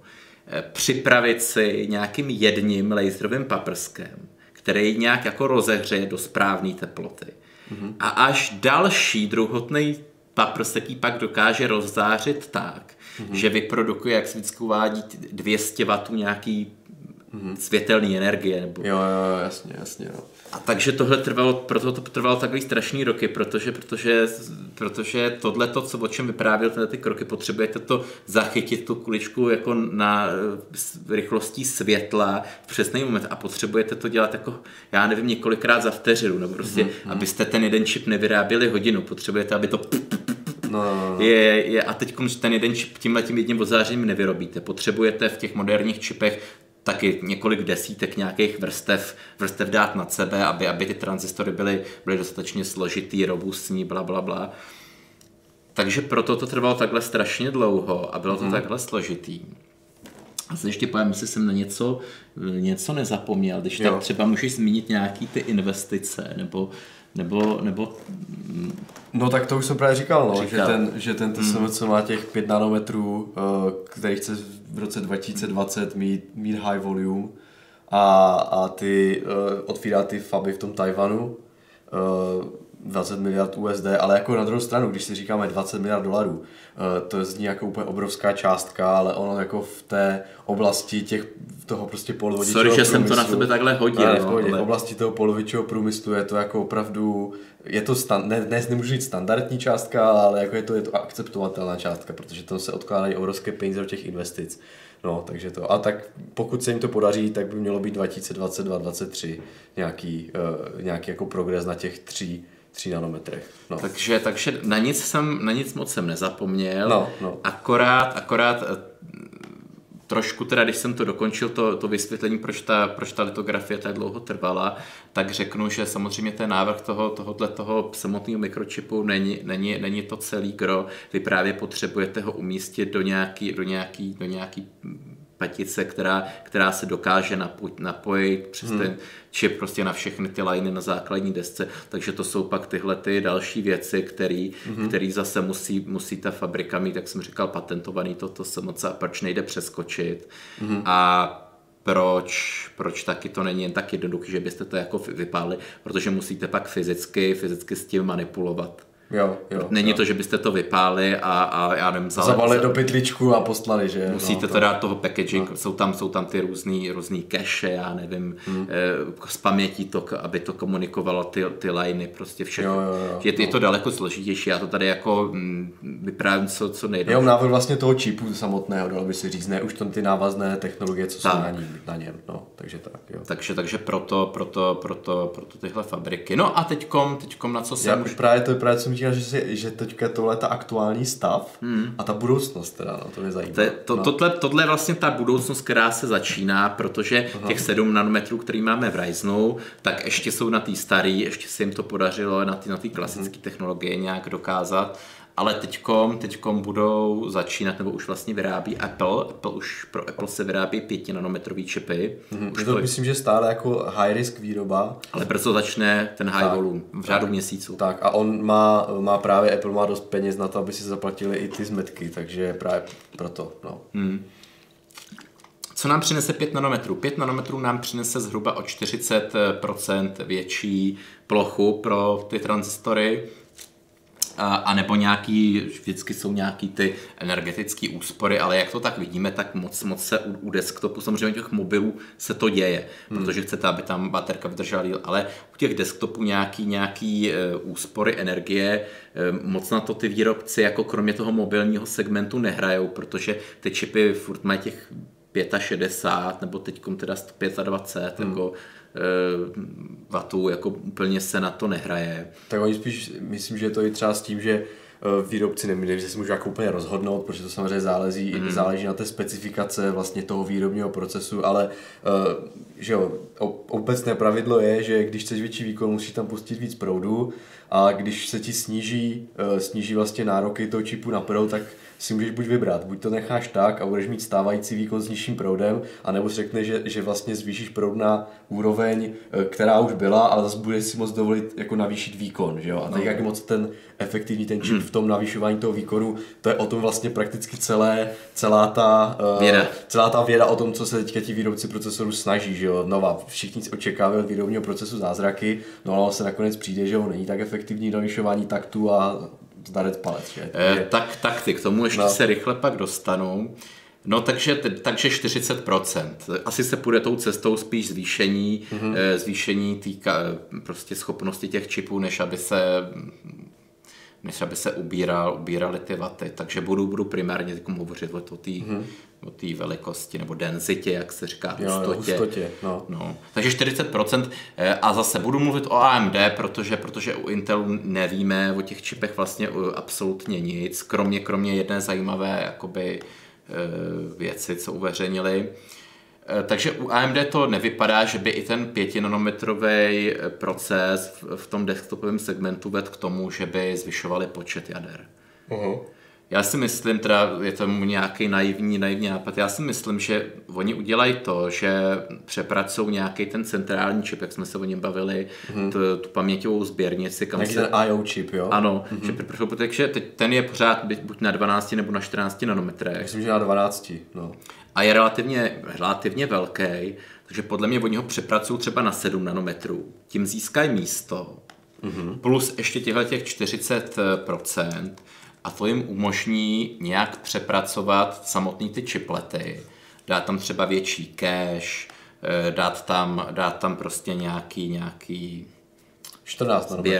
eh, připravit si nějakým jedním laserovým paprskem, který nějak jako rozehřeje do správné teploty. Mm-hmm. A až další druhotný paprsek ji pak dokáže rozzářit tak, mm-hmm. že vyprodukuje, jak se vždycky uvádí, 200 W nějaký mm-hmm. světelný energie. Nebo Jo, jo, jasně, jasně. No. a takže tohle trvalo, proto to trvalo takový strašný roky, protože, protože, protože tohle, to, co, o čem vyprávěl tyhle ty kroky, potřebujete to zachytit tu kuličku jako na eh, rychlostí světla v přesný moment a potřebujete to dělat jako, já nevím, několikrát za vteřinu, nebo prostě, mm-hmm. abyste ten jeden čip nevyráběli hodinu, potřebujete, aby to No, no, no. je, je, a teď ten jeden čip tímhle tím jedním ozářením nevyrobíte. Potřebujete v těch moderních čipech taky několik desítek nějakých vrstev, vrstev dát nad sebe, aby, aby ty transistory byly, byly dostatečně složitý, robustní, bla, bla, bla. Takže proto to trvalo takhle strašně dlouho a bylo to mm. takhle složitý. A se ještě povím, jestli jsem na něco, něco nezapomněl, když Jo. tak třeba můžeš zmínit nějaký ty investice, nebo, nebo, nebo No tak to už jsem právě říkal, no, Říkal. že ten, že ten TSMC má těch 5 nanometrů, eh, který chce v roce 2020 mít, mít high volume a, a ty eh, otvírá ty faby v tom Tajvanu, eh, 20 miliard USD, ale jako na druhou stranu, když si říkáme 20 miliard dolarů, eh, to zní jako úplně obrovská částka, ale ono jako v té oblasti těch toho prostě polovičního Sorry, že jsem to na sebe takhle hodil, Ne, v, no, ale- v oblasti toho polovičního průmyslu je to jako opravdu, je to stan, ne, ne, nemůžu říct standardní částka, ale jako je to, je to akceptovatelná částka, protože tam se odkládají obrovské peníze do těch investic. No, takže to. A tak pokud se jim to podaří, tak by mělo být 2022-2023 nějaký, uh, nějaký jako progres na těch tří, tří nanometrech. No. Takže, takže na nic jsem, na nic moc jsem nezapomněl. No, no. Akorát, akorát eh, trošku teda, když jsem to dokončil, to, to vysvětlení, proč ta, proč ta litografie tak dlouho trvala, tak řeknu, že samozřejmě ten návrh toho, tohohle toho samotného mikročipu není, není, není to celý gro. Vy právě potřebujete ho umístit do nějaký, do nějaký, do nějaký patice, která, která se dokáže napojit, napojit přes hmm. ten čip prostě na všechny ty liny na základní desce, takže to jsou pak tyhle ty další věci, který, hmm. který zase musí, musí ta fabrika mít, jak jsem říkal, patentovaný toto se moc a proč nejde přeskočit. Hmm. A proč, proč taky to není jen tak jednoduché, že byste to jako vypálili, protože musíte pak fyzicky, fyzicky s tím manipulovat. Jo, jo, Není jo. to, že byste to vypáli a, a já nevím, zale, Zavali do pytličku a poslali, že? Musíte no, to dát toho packaging, no. jsou, tam, jsou tam ty různý, různý cache, já nevím, hmm. eh, z paměti to, aby to komunikovalo ty, ty liney, prostě všechno. Jo, jo, jo. je, je to daleko složitější, já to tady jako mm, vyprávím co, co nejde. Jenom návrh vlastně toho čipu samotného, dalo by se říct, ne už to ty návazné technologie, co Tak. jsou na, ní, na něm, no, takže tak, jo. Takže, takže proto, proto, proto, proto tyhle fabriky. No a teďkom, teďkom na co Já jsem už už... právě to, právě jsem říkal, že, si, že teďka tohle je ta aktuální stav hmm. a ta budoucnost teda, no, to mě zajímá. To, je- to, no. tohle, tohle je vlastně ta budoucnost, která se začíná, protože Aha. těch 7 nanometrů, který máme v Ryzenu, tak ještě jsou na té staré, ještě se jim to podařilo na ty na klasické Mhm. technologie nějak dokázat, ale teďkom, teďkom budou začínat, nebo už vlastně vyrábí Apple, Apple už pro Apple se vyrábí 5 nanometrový čipy, Mhm, už to, to, myslím, že stále jako high risk výroba, ale brzo začne ten high Tak. volume, v řádu měsíců. tak a on má, má právě, Apple má dost peněz na to, aby si zaplatili i ty zmetky, takže právě proto, no. Hmm. Co nám přinese 5 nanometrů? 5 nanometrů nám přinese zhruba o 40% větší plochu pro ty transistory, a, nebo nějaký, vždycky jsou nějaký ty energetické úspory, ale jak to tak vidíme, tak moc, moc se u, u desktopu, samozřejmě u těch mobilů se to děje, hmm. protože chcete, aby tam baterka vydržela díl, ale u těch desktopů nějaký, nějaký uh, úspory energie, uh, moc na to ty výrobci jako kromě toho mobilního segmentu nehrajou, protože ty čipy furt mají těch 65 nebo teď teda 125 hmm. jako uh, vatů, jako úplně se na to nehraje. Tak oni spíš, myslím, že je to i třeba s tím, že eh, výrobci neměli, že se můžou jako úplně rozhodnout, protože to samozřejmě záleží, mm. záleží na té specifikace vlastně toho výrobního procesu, ale uh, že jo, obecné pravidlo je, že když chceš větší výkon, musíš tam pustit víc proudu a když se ti sníží, sníží vlastně nároky toho čipu na proud, tak si můžeš buď vybrat, buď to necháš tak a budeš mít stávající výkon s nižším proudem, anebo si řekneš, že, že vlastně zvýšíš proud na úroveň, eh, která už byla, ale zase budeš si moc dovolit jako navýšit výkon, že jo? A tak jak je moc ten efektivní ten čip v tom navýšování toho výkonu, to je o tom vlastně prakticky celé, celá ta eh, Věda. celá ta věda o tom, co se teďka ti výrobci procesorů snaží, že jo, nova, všichni očekávají od výrobního procesu zázraky, no ale se nakonec přijde, že jo, není tak efektivní navyšování taktu a zdarec palec, že? Eh, tak, tak ty k tomu ještě No. no. se rychle pak dostanu. No takže, takže 40%. Asi se půjde tou cestou spíš zvýšení, mm-hmm. zvýšení týka, prostě schopnosti těch čipů, než aby se než aby se ubíral, ubírali ty vaty. Takže budu, budu primárně hovořit o té mm-hmm. o té velikosti, nebo densitě, jak se říká, Jo, jo, hustotě. hustotě, no. No, takže 40% eh, a zase budu mluvit o AMD, protože, protože u Intelu nevíme o těch čipech vlastně eh, absolutně nic, kromě, kromě jedné zajímavé jakoby, eh, věci, co uveřejnili. Eh, Takže u AMD to nevypadá, že by i ten 5 nanometrový proces v- tom desktopovém segmentu vedl k tomu, že by zvyšovali počet jader. Uh-huh. Já si myslím, teda je to nějaký naivní, naivní nápad, já si myslím, že oni udělají to, že přepracují nějaký ten centrální čip, jak jsme se o něm bavili, mm-hmm. tu, tu paměťovou sběrnici, kam se... ten IO čip, jo? Ano, mm-hmm. že takže teď ten je pořád buď na 12 nebo na 14 nanometrech Myslím, že na 12, no. A je relativně, relativně velký, takže podle mě oni ho přepracují třeba na 7 nanometrů. Tím získají místo, mm-hmm. plus ještě těchto těch 40%, a to jim umožní nějak přepracovat samotný ty chiplety, dát tam třeba větší cache, eh, dát tam, dát tam prostě nějaký, nějaký 14 nanometrů.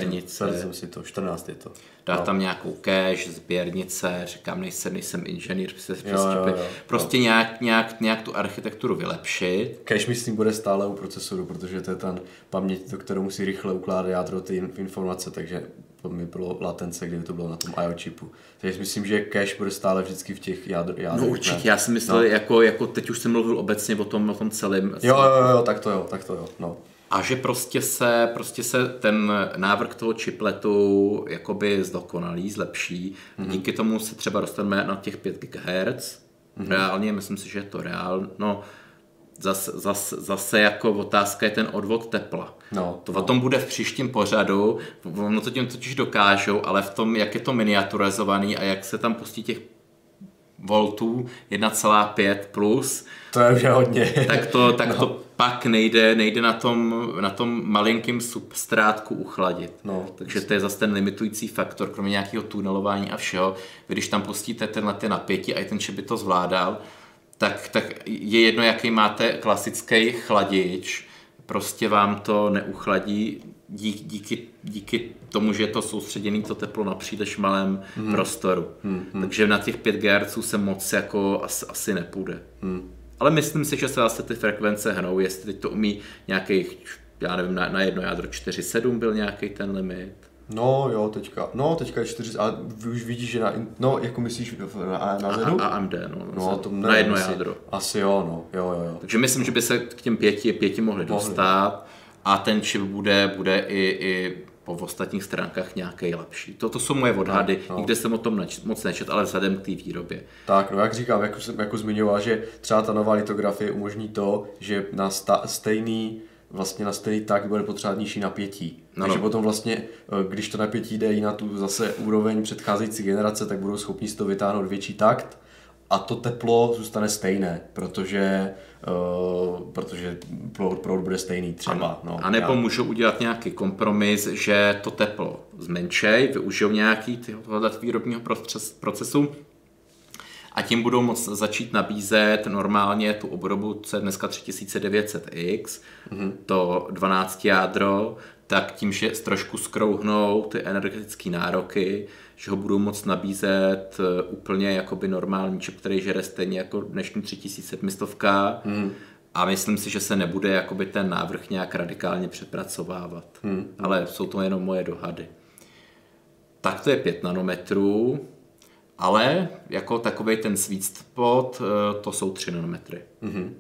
Si to, 14 je to. Dát no. tam nějakou cache, sběrnice, říkám, nejsem, nejsem inženýr, přes Jo, jo, jo. prostě nějak, nějak, nějak tu architekturu vylepšit. Cache myslím bude stále u procesoru, protože to je ten paměť, do kterou musí rychle ukládat jádro ty in- informace, takže to mi bylo latence, kdyby to bylo na tom IO čipu. Takže myslím, že cache bude stále vždycky v těch jádr, jádrech. No určitě, ne? já si myslel, no. jako, jako teď už jsem mluvil obecně o tom, o tom celém. Jo, jo, jo, tak to jo, tak to jo, no. A že prostě se, prostě se ten návrh toho chipletu jakoby zdokonalí, zlepší. Mm-hmm. Díky tomu se třeba dostaneme na těch 5 GHz. Mm-hmm. Reálně, myslím si, že je to reál. No, zase, zase, zase jako otázka je ten odvod tepla. No, to no. o tom bude v příštím pořadu. Ono to tím totiž dokážou, ale v tom, jak je to miniaturizovaný a jak se tam pustí těch voltů 1,5 plus, To je už hodně. tak to, tak to pak nejde, nejde na tom, na tom malinkým substrátku uchladit. No. Takže to je zase ten limitující faktor, kromě nějakého tunelování a všeho. Vy když tam pustíte tenhle ty napětí a i ten by to zvládal, tak, tak je jedno, jaký máte klasický chladič, prostě vám to neuchladí díky, díky, díky tomu, že je to soustředěné to teplo na příliš malém hmm. prostoru. Hmm, hmm. Takže na těch 5 GHz se moc jako asi, asi nepůjde. Hmm. Ale myslím si, že se zase ty frekvence hnou, jestli teď to umí nějakých, já nevím, na, na jedno jádro 4,7 byl nějaký ten limit. No jo, teďka, no teďka je 4, a už vidíš, že na, no jako myslíš na, na A, Zenu? a AMD, no, No, to na jedno asi, jádro. Asi jo, no, jo, jo, jo. Takže myslím, že by se k těm pěti, pěti mohli dostat a ten čip bude, bude i, i po ostatních stránkách nějaký lepší. To, to jsou moje odhady, No, no. nikde jsem o tom neč, moc nečet, ale vzhledem k té výrobě. Tak, no jak říkám, jako, jsem, jako zmiňoval, že třeba ta nová litografie umožní to, že na sta, stejný vlastně na stejný tak bude potřebovat nižší napětí. No, Takže no. potom vlastně, eh, když to napětí jde i na tu zase úroveň předcházející generace, tak budou schopni z toho vytáhnout větší takt a to teplo zůstane stejné, protože, uh, protože proud, proud bude stejný třeba. No, A nebo já- můžou udělat nějaký kompromis, že to teplo zmenšej, využijou nějaký tyhle výrobního proces- procesu a tím budou moct začít nabízet normálně tu obrobu, co je dneska 3900X, mm-hmm. to 12 jádro, tak tím, že trošku skrouhnou ty energetické nároky, že ho budou moct nabízet eh, úplně jakoby normální čip, který žere stejně jako dnešní 3700. Mm. A myslím si, že se nebude jakoby ten návrh nějak radikálně přepracovávat. Mm. Ale jsou to jenom moje dohady. Tak to je 5 nanometrů, ale jako takový ten sweet spot, eh, to jsou 3 nanometry. Mm-hmm.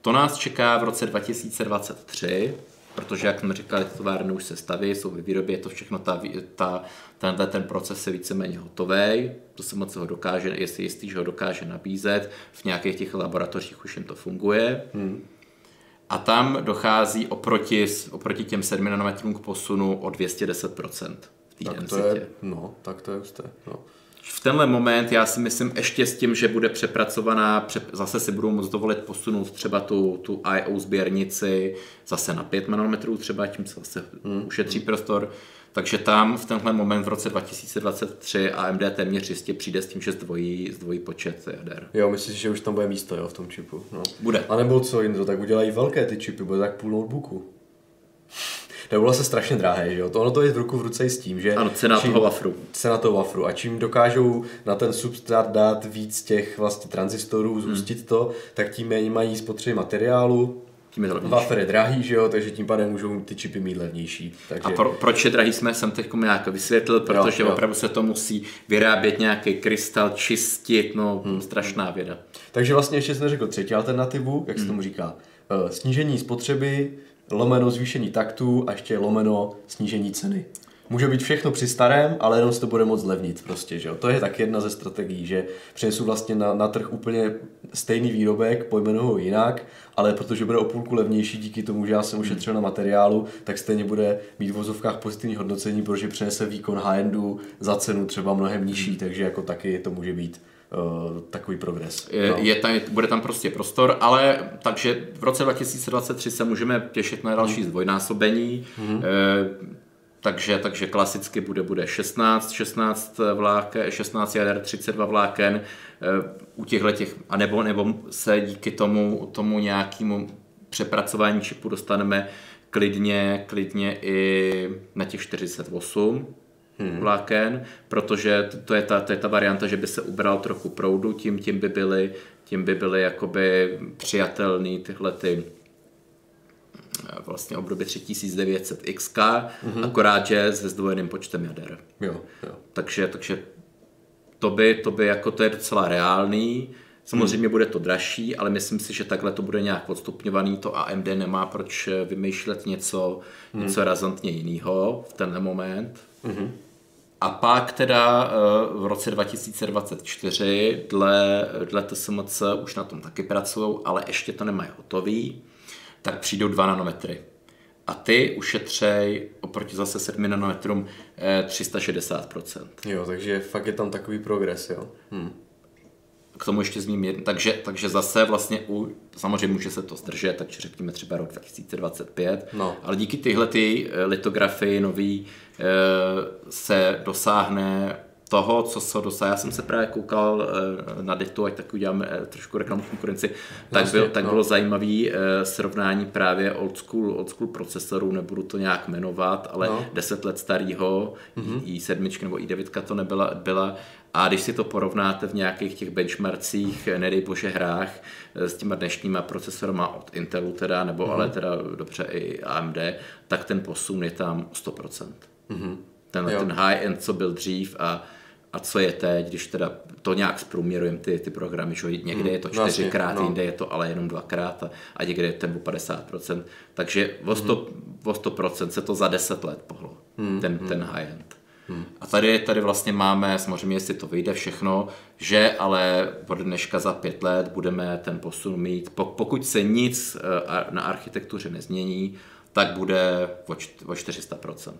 To nás čeká v roce 2023, protože, jak jsme říkali, továrny už se staví, jsou ve výrobě, je to všechno, ta, ta, tenhle ten proces je víceméně hotový, to se moc ho dokáže, jestli jistý, že ho dokáže nabízet, v nějakých těch laboratořích už jim to funguje. Hmm. A tam dochází oproti, oproti těm 7 nanometrům k posunu o 210% v té tak to je, no, tak to je husté. No. V tenhle moment já si myslím ještě s tím, že bude přepracovaná, pře, zase si budou moct dovolit posunout třeba tu, tu I.O. sběrnici zase na 5 nanometrů třeba, tím se zase hmm. ušetří prostor. Takže tam v tenhle moment v roce 2023 AMD téměř jistě přijde s tím, že zdvojí, zdvojí počet jader. Jo, myslíš, že už tam bude místo, jo, v tom čipu. No. Bude. A nebo co, Jindro, tak udělají velké ty čipy, bude tak půl notebooku. To bylo se strašně drahé, že jo? To ono to je v ruku v ruce i s tím, že... Ano, cena toho wafru. Cena toho wafru. A čím dokážou na ten substrát dát víc těch vlastně tranzistorů, zhustit to, tak tím méně mají spotřeby materiálu. Tím je to. Wafer je drahý, že jo, takže tím pádem můžou ty čipy mít levnější. Takže... A pro, proč je drahý jsme jsem teď nějak vysvětlil, protože jo. opravdu se to musí vyrábět nějaký krystal, čistit, no hmm. strašná věda. Takže vlastně ještě jsem neřekl třetí alternativu, jak se tomu říká. Eh, Snížení spotřeby, lomeno zvýšení taktu a ještě lomeno snížení ceny. Může být všechno při starém, ale jenom se to bude moc zlevnit prostě, že jo. To je tak jedna ze strategií, že přinesu vlastně na, na trh úplně stejný výrobek, pojmenuju ho jinak, ale protože bude o půlku levnější díky tomu, že já jsem ušetřil na materiálu, tak stejně bude mít v vozovkách pozitivní hodnocení, protože přinese výkon high-endu za cenu třeba mnohem nižší, takže jako taky to může být takový progres. Je, No. je tam, bude tam prostě prostor, ale takže v roce 2023 se můžeme těšit na další zdvojnásobení. Mm. E, takže, takže klasicky bude, bude 16, 16 vláken, 16 jader, 32 vláken e, u těchto těch, anebo nebo se díky tomu, tomu nějakému přepracování čipu dostaneme klidně, klidně i na těch 48 hmm. vláken, protože to- je, ta, to je ta varianta, že by se ubral trochu proudu, tím, tím by byly, tím by byly jakoby přijatelný tyhle ty eh, vlastně období 3900XK, mm-hmm. akorát, že se zdvojeným počtem jader. Jo, jo. Takže, takže to by, to by jako to je docela reálný. Samozřejmě hmm. bude to dražší, ale myslím si, že takhle to bude nějak odstupňovaný. To AMD nemá proč vymýšlet něco, hmm. něco razantně jiného v tenhle moment. Hmm. A pak teda eh, v roce 2024 dle, dle TSMC už na tom taky pracují, ale ještě to nemají hotový, tak přijdou 2 nanometry. A ty ušetřej oproti zase 7 nanometrům eh, 360%. Jo, takže fakt je tam takový progres, jo. Hm. K tomu ještě zmíním jedno, takže, takže zase vlastně u, samozřejmě může se to zdržet, takže řekněme třeba rok 2025, No. ale díky tyhle ty eh, litografii nový eh, se dosáhne toho, co se dosáhne. Já jsem se právě koukal eh, na Ditu, ať tak uděláme eh, trošku reklamní konkurenci, tak, Jasně, byl, tak no. bylo zajímavé srovnání právě old school, old school procesorů, nebudu to nějak jmenovat, ale No. 10 let starého, i7 nebo i9 to nebyla, byla, a když si to porovnáte v nějakých těch benchmarkcích, eh, nedej bože hrách, eh, s těma dnešníma procesorama od Intelu teda, nebo ale teda dobře i AMD, tak ten posun je tam o 100%. Ten, Jo. ten high-end, co byl dřív a, a co je teď, když teda to nějak zprůměrujeme ty, ty programy, že někde je to no čtyřikrát, no. jinde je to ale jenom dvakrát a, a někde je ten o 50%. Takže o 100%, o 100% se to za 10 let pohlo, ten, ten high-end. A tady, tady vlastně máme, samozřejmě jestli to vyjde všechno, že ale od dneška za pět let budeme ten posun mít, po- pokud se nic eh, na architektuře nezmění, tak bude o 400%.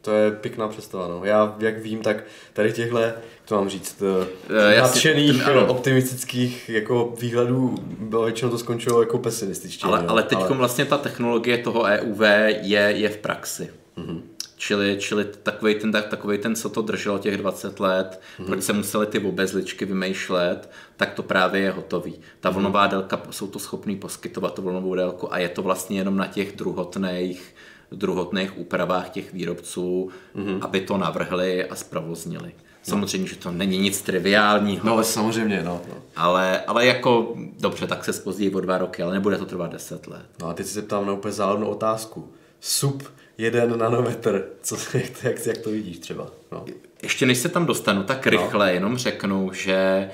To je pěkná představa, no. Já, jak vím, tak tady těchto, to mám říct, si- nadšených, ano. optimistických jako výhledů, bylo většinou to skončilo jako pesimističtě. Ale, no. ale teď vlastně ta technologie toho EUV je, je v praxi. Mm-hmm. Čili, čili takový ten, tak, takovej ten, co to drželo těch 20 let, mm-hmm. proč se museli ty obezličky vymýšlet, tak to právě je hotový. Ta vlnová délka, jsou to schopný poskytovat tu vlnovou délku a je to vlastně jenom na těch druhotných druhotných úpravách těch výrobců, mm-hmm. aby to navrhli a zprovoznili. Samozřejmě, že to není nic triviálního, No, samozřejmě, no. no. ale, ale jako dobře, tak se spozdí o dva roky, ale nebude to trvat 10 let. No a teď se ptám na úplně záludnou otázku. Sub 1 nanometr, co, jak, to, jak, jak to vidíš třeba? No. Ještě než se tam dostanu, tak rychle no. jenom řeknu, že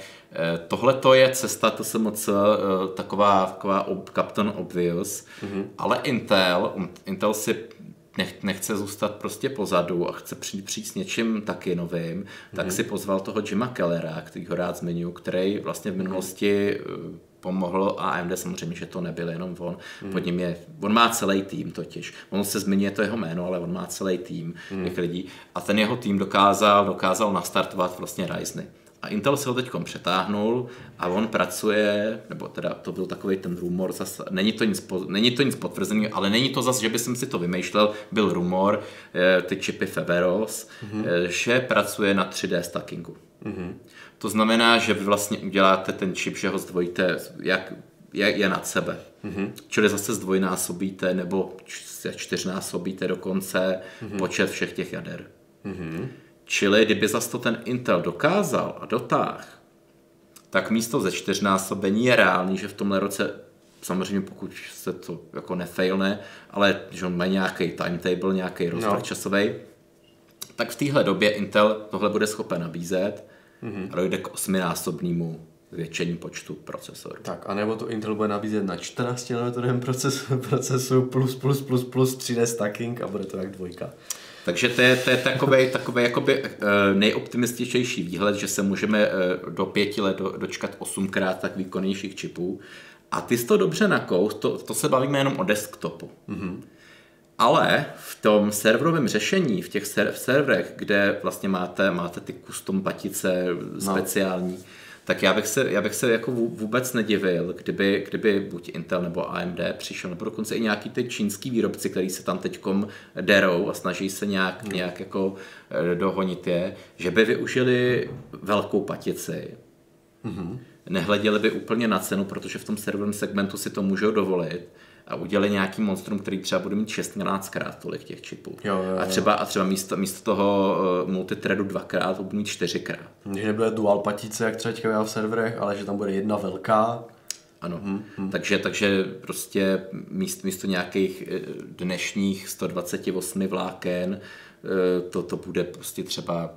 tohle to je cesta TSMC, eh, taková, taková ob, Captain Obvious, mm-hmm. ale Intel, Intel si nech, nechce zůstat prostě pozadu a chce přijít, přijít s něčím taky novým, mm-hmm. tak si pozval toho Jima Kellera, který ho rád zmiňuji, který vlastně v minulosti mm-hmm pomohl AMD, samozřejmě, že to nebyl jenom on, mm. pod ním je, on má celý tým totiž, on se zmiňuje to jeho jméno, ale on má celý tým mm. těch lidí a ten jeho tým dokázal, dokázal nastartovat vlastně Ryzeny. A Intel se ho teď přetáhnul a on pracuje, nebo teda to byl takový ten rumor, zase, není, to nic, není to nic potvrzený, ale není to zase, že by jsem si to vymýšlel, byl rumor, eh, ty čipy Feveros, mm-hmm. že pracuje na 3D stackingu. Mm-hmm. To znamená, že vy vlastně uděláte ten čip, že ho zdvojíte, jak je, je nad sebe. Mm-hmm. Čili zase zdvojnásobíte nebo čtyřnásobíte dokonce mm-hmm. počet všech těch jader. Mm-hmm. Čili kdyby zase to ten Intel dokázal a dotáh, tak místo ze čtyřnásobení je reálný, že v tomhle roce, samozřejmě pokud se to jako nefailne, ale že on má nějaký timetable, nějaký rozvrh no. časový, tak v téhle době Intel tohle bude schopen nabízet mm-hmm. a dojde k osminásobnému zvětšení počtu procesorů. Tak, anebo to Intel bude nabízet na 14 nanometrovém procesu, procesu plus, plus, plus, plus 3D stacking a bude to jak dvojka. Takže to je, to je takový, takový jakoby nejoptimističtější výhled, že se můžeme do pěti let dočkat osmkrát tak výkonnějších čipů. A ty jsi to dobře nakous, to, to se bavíme jenom o desktopu. Mm-hmm. Ale v tom serverovém řešení, v těch ser- v serverech, kde vlastně máte, máte ty custom patice speciální, no. Tak já bych se, já bych se jako vůbec nedivil, kdyby, kdyby buď Intel nebo AMD přišel, nebo dokonce i nějaký ty čínský výrobci, který se tam teďkom derou a snaží se nějak, no. nějak jako dohonit je, že by využili velkou patici, mm-hmm. nehleděli by úplně na cenu, protože v tom serverovém segmentu si to můžou dovolit, a udělali nějaký monstrum, který třeba bude mít 16 krát tolik těch čipů. Jo, jo, jo. A třeba, a třeba místo, místo toho uh, multithreadu dvakrát, to bude mít čtyřikrát. Že nebude dual patice, jak třeba teďka v serverech, ale že tam bude jedna velká. Ano, hmm, hmm. Takže, takže prostě místo, místo nějakých dnešních 128 vláken to, to bude prostě třeba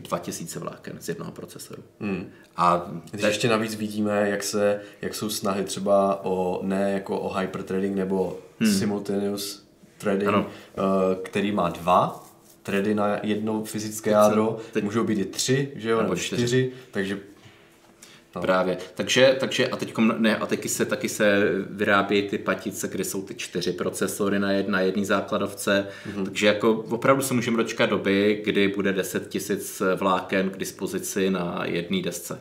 2000 vláken z jednoho procesoru. Hmm. A Když ještě navíc vidíme, jak, se, jak jsou snahy třeba o ne jako o hyperthreading nebo hmm. simultaneous threading, ano. který má dva thready na jedno fyzické jádro, teď... můžou být i tři, že jo, nebo, nebo čtyři, čtyři, takže No. Právě. Takže, takže a teď ne, a taky se, taky se vyrábějí ty patice, kde jsou ty čtyři procesory na, jed, na jedné základovce. Mm-hmm. Takže jako opravdu se můžeme dočkat doby, kdy bude 10 tisíc vláken k dispozici na jedné desce.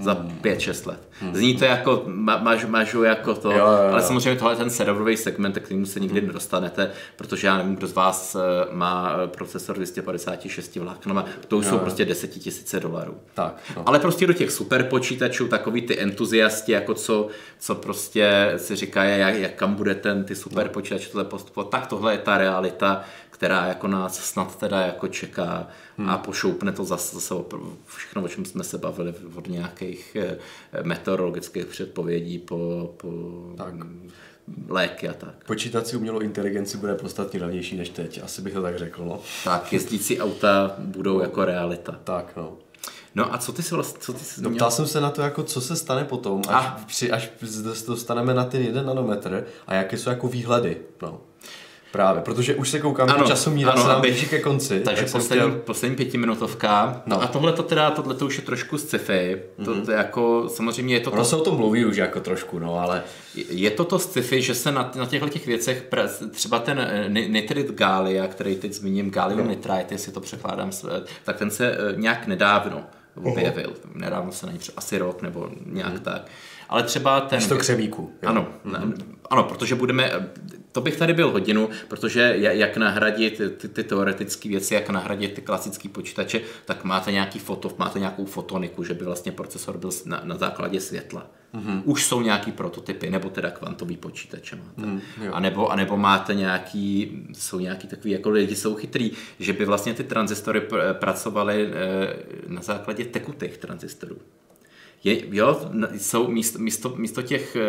Za 5-6 let. Zní to jako, ma, maž, mažu jako to, Jo, jo, jo. ale samozřejmě tohle je ten serverový segment, k kterému se nikdy nedostanete, protože já nevím, kdo z vás eh, má eh, procesor 256 vláknama, to už jsou prostě desetitisíce dolarů. Tak, no. Ale prostě do těch super počítačů, takový ty entuziasti, jako co, co prostě si říkají, jak, jak kam bude ten ty super počítač tohle postupovat, tak tohle je ta realita, která jako nás snad teda jako čeká hmm. a pošoupne to zase, zase všechno, o čem jsme se bavili od nějakých eh, meteorologických předpovědí po, po Tak. léky a tak. Počítací umělou inteligenci bude podstatně levnější než teď, asi bych to tak řekl, no. Tak, jezdící auta budou jako realita. Tak, no. No a co ty si vlastně, co ty si No, ptal jsem se na to, jako, co se stane potom, až, A. při, až dostaneme na ten jeden nanometr a jaké jsou jako výhledy. No. Právě, protože už se koukám, Ano, že časomíra ano, se nám blíží ke konci. Takže tak poslední, chtěl- poslední pětiminutovka. No. A tohle to teda, tohle to už je trošku sci-fi. To, to jako, samozřejmě je to, Ono to se o tom mluví už jako trošku, no, ale je to to sci-fi, že se na, na těchto těch věcech, třeba ten eh, ni- nitrit Galia, který teď zmíním, gallium No. nitrite, jestli to překládám, tak ten se eh, nějak nedávno objevil. Nedávno se není asi rok nebo nějak tak. Ale třeba ten... z toho křemíku. Ano, mm ano, protože budeme, to bych tady byl hodinu, protože ja- jak nahradit ty, ty teoretické věci, jak nahradit ty klasické počítače, tak máte nějaký foto, máte nějakou fotoniku, že by vlastně procesor byl na, na základě světla. Mm-hmm. Už jsou nějaký prototypy, nebo teda kvantový počítače máte. Mm, jo. a, nebo, a nebo máte nějaký, jsou nějaký takový, jako lidi jsou chytrý, že by vlastně ty transistory pr- pracovaly eh, na základě tekutých tranzistorů. Je, jo, jsou místo, místo, místo těch eh,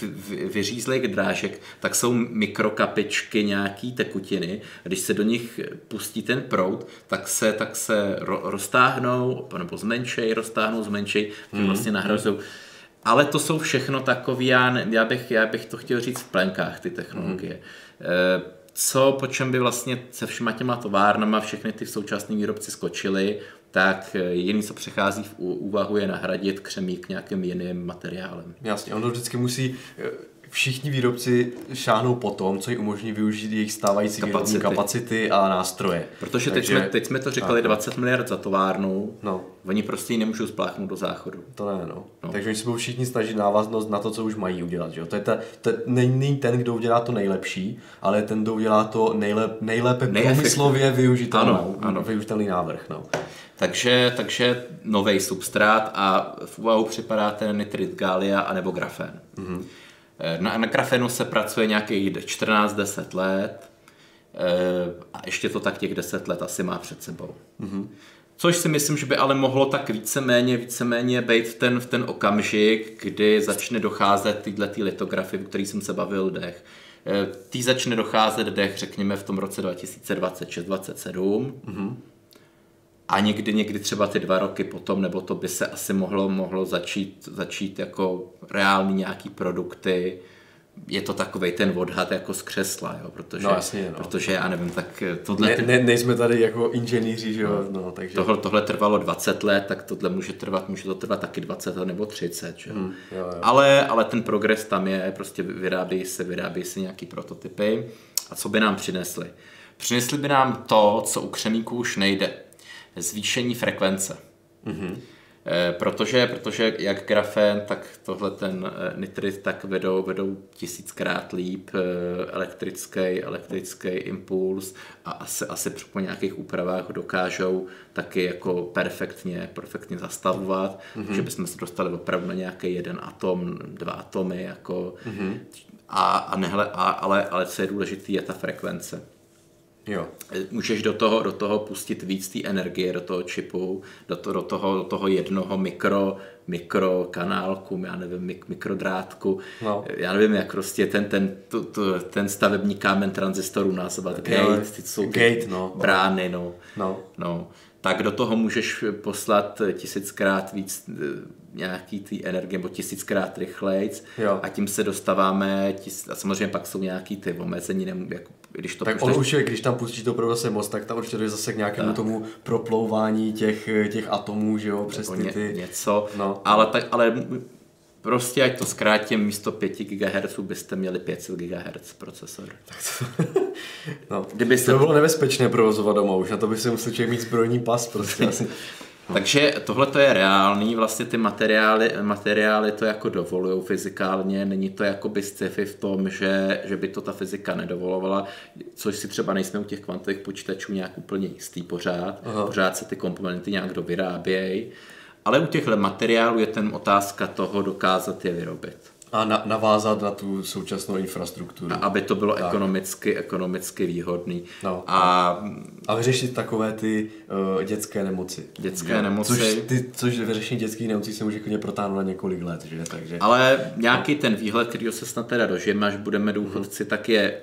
vy- vy- vyřízlých drážek, tak jsou mikrokapičky nějaký tekutiny. Když se do nich pustí ten proud, tak se, tak se ro, roztáhnou, nebo zmenšej, roztáhnou, zmenšej, tím vlastně nahrazují. Ale to jsou všechno takové, já, já, bych, já bych to chtěl říct v plenkách, ty technologie. Eh, Co, po čem by vlastně se všema těma továrnama všechny ty současní výrobci skočili, tak eh, jediný, co přechází v úvahu, je nahradit křemík nějakým jiným materiálem. Jasně, ono vždycky musí, eh, všichni výrobci šáhnou po tom, co jim umožní využít jejich stávající výrobní Kapacity. kapacity a nástroje. Protože teď, Takže- jsme, teď jsme to říkali 20 miliard za továrnu, No. oni prostě ji nemůžou spláchnout do záchodu. To ne, no. no. Takže oni se budou všichni snažit návaznost na to, co už mají udělat. Že? To je ta, to není ten, kdo udělá to nejlepší, ale ten, kdo udělá to nejlep, nejlépe průmyslově využitelný, Ano, ano. využitelný návrh. No. Takže, takže nový substrát a v úvahu připadá ten nitrit galia anebo grafen. Mm-hmm. Na, na grafenu se pracuje nějakých 14-10 let eh, a ještě to tak těch 10 let asi má před sebou. Mm-hmm. Což si myslím, že by ale mohlo tak víceméně, víceméně být v ten, v ten okamžik, kdy začne docházet tyhle ty litografy, o kterých jsem se bavil dech. Eh, Tý začne docházet dech, řekněme, v tom roce 2026-2027. Mm-hmm. A někdy, někdy třeba ty dva roky potom, nebo to by se asi mohlo, mohlo začít, začít jako reální nějaký produkty. Je to takový ten odhad jako z křesla, jo, protože, No, jasně, no. protože já nevím, tak tohle, Ne, ne, nejsme tady jako inženýři, že jo, no, takže... tohle, tohle trvalo 20 let, tak tohle může trvat, může to trvat taky 20 let nebo 30, že? Hmm, jo, jo. Ale, ale ten progres tam je, prostě vyrábějí se, vyrábějí se nějaký prototypy. A co by nám přinesli? Přinesli by nám to, co u křemíků už nejde. Zvýšení frekvence. Mm-hmm. Protože, protože jak grafen, tak tohle ten eh, nitrit tak vedou, vedou tisíckrát líp eh, elektrický, elektrický impuls a asi, asi po nějakých úpravách dokážou taky jako perfektně, perfektně zastavovat, mm-hmm. že bychom se dostali opravdu na nějaký jeden atom, dva atomy, jako, mm-hmm. a, a nehle, a, ale, ale co je důležité, je ta frekvence. Jo. Můžeš do toho, do toho pustit víc té energie, do toho čipu, do, to, do, toho, do toho jednoho mikro, mikrokanálku, já nevím, mik, mikrodrátku. No. Já nevím, jak prostě ten, ten, to, to, ten stavební kámen tranzistorů nazvat gate, ty jsou ty gate, no. brány, no. No. no. Tak do toho můžeš poslat tisíckrát víc eh, nějaký ty energie, nebo tisíckrát rychlejc Jo. a tím se dostáváme, tis, a samozřejmě pak jsou nějaký ty omezení, jako, když to Tak on už je, když tam pustíš to pro zase moc, tak tam určitě dojde zase k nějakému Tak. tomu proplouvání těch, těch atomů, že jo, přes ty, ty... něco, No. ale, tak, ale prostě ať to zkrátím, místo 5 GHz byste měli 500 GHz procesor. no. Kdyby se- To by bylo nebezpečné provozovat doma už, na to by se musel člověk mít zbrojní pas prostě asi. Takže tohle to je reálný, vlastně ty materiály, materiály to jako dovolují fyzikálně, není to jako by sci-fi v tom, že, že by to ta fyzika nedovolovala, což si třeba nejsme u těch kvantových počítačů nějak úplně jistý pořád, Aha. pořád se ty komponenty nějak dovyrábějí, ale u těchto materiálů je ten otázka toho dokázat je vyrobit. A na, navázat na tu současnou infrastrukturu. A aby to bylo ekonomicky, ekonomicky výhodný. No, a, a vyřešit takové ty uh, dětské nemoci. Dětské jo. nemoci. Což, ty, což vyřešení dětských nemocí se může klidně protáhnout na několik let. Že? Takže, Ale nějaký ten výhled, který se snad teda dožijeme, až budeme důchodci, tak je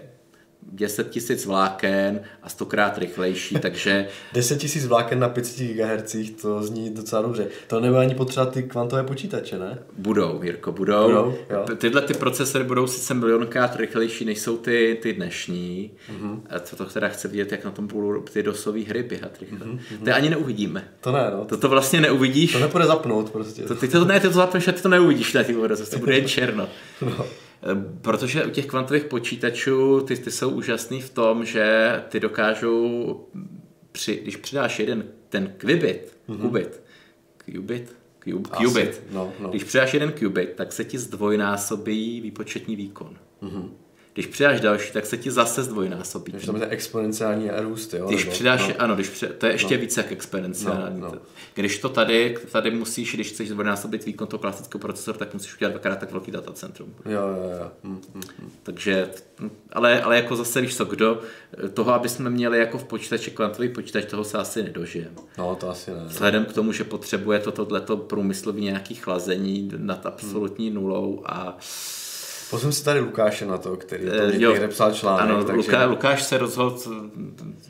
10 tisíc vláken a stokrát rychlejší, takže... 10 tisíc vláken na 500 GHz, to zní docela dobře. To nebude ani potřeba ty kvantové počítače, ne? Budou, Jirko, budou. budou jo. Tyhle ty procesory budou sice milionkrát rychlejší, než jsou ty, ty dnešní. Mm-hmm. A to, to teda chce vidět, jak na tom budou ty dosové hry běhat rychle. Mm-hmm. To ani neuvidíme. To ne, no. To, to vlastně neuvidíš. To nepůjde zapnout prostě. To, ty to, ne, ty to zapneš a ty to neuvidíš na ty to bude jen černo. no. Protože u těch kvantových počítačů ty, ty jsou úžasný v tom, že ty dokážou, při, když přidáš jeden ten qubit, mm-hmm. qubit, qubit, qubit, qubit. No, no. když přidáš jeden qubit, tak se ti zdvojnásobí výpočetní výkon. Mm-hmm. Když přidáš další, tak se ti zase zdvojnásobí. Takže tam je exponenciální růst, jo? Když nebo, přidáš, no. ano, když při, to je ještě no. více jak exponenciální. No, no. Když to tady, tady musíš, když chceš zdvojnásobit výkon toho klasického procesoru, tak musíš udělat dvakrát tak velký datacentrum. Jo, jo, jo. Hm, hm, hm. Takže, ale, ale jako zase víš co, kdo, toho, aby jsme měli jako v počítači kvantový počítač, toho se asi nedožijeme. No, to asi ne. Vzhledem k tomu, že potřebuje toto tohleto průmyslový nějaký chlazení nad absolutní nulou a Pozvím si tady Lukáše na to, který to uh, někde psal článek. Ano, takže... Luká, Lukáš se rozhodl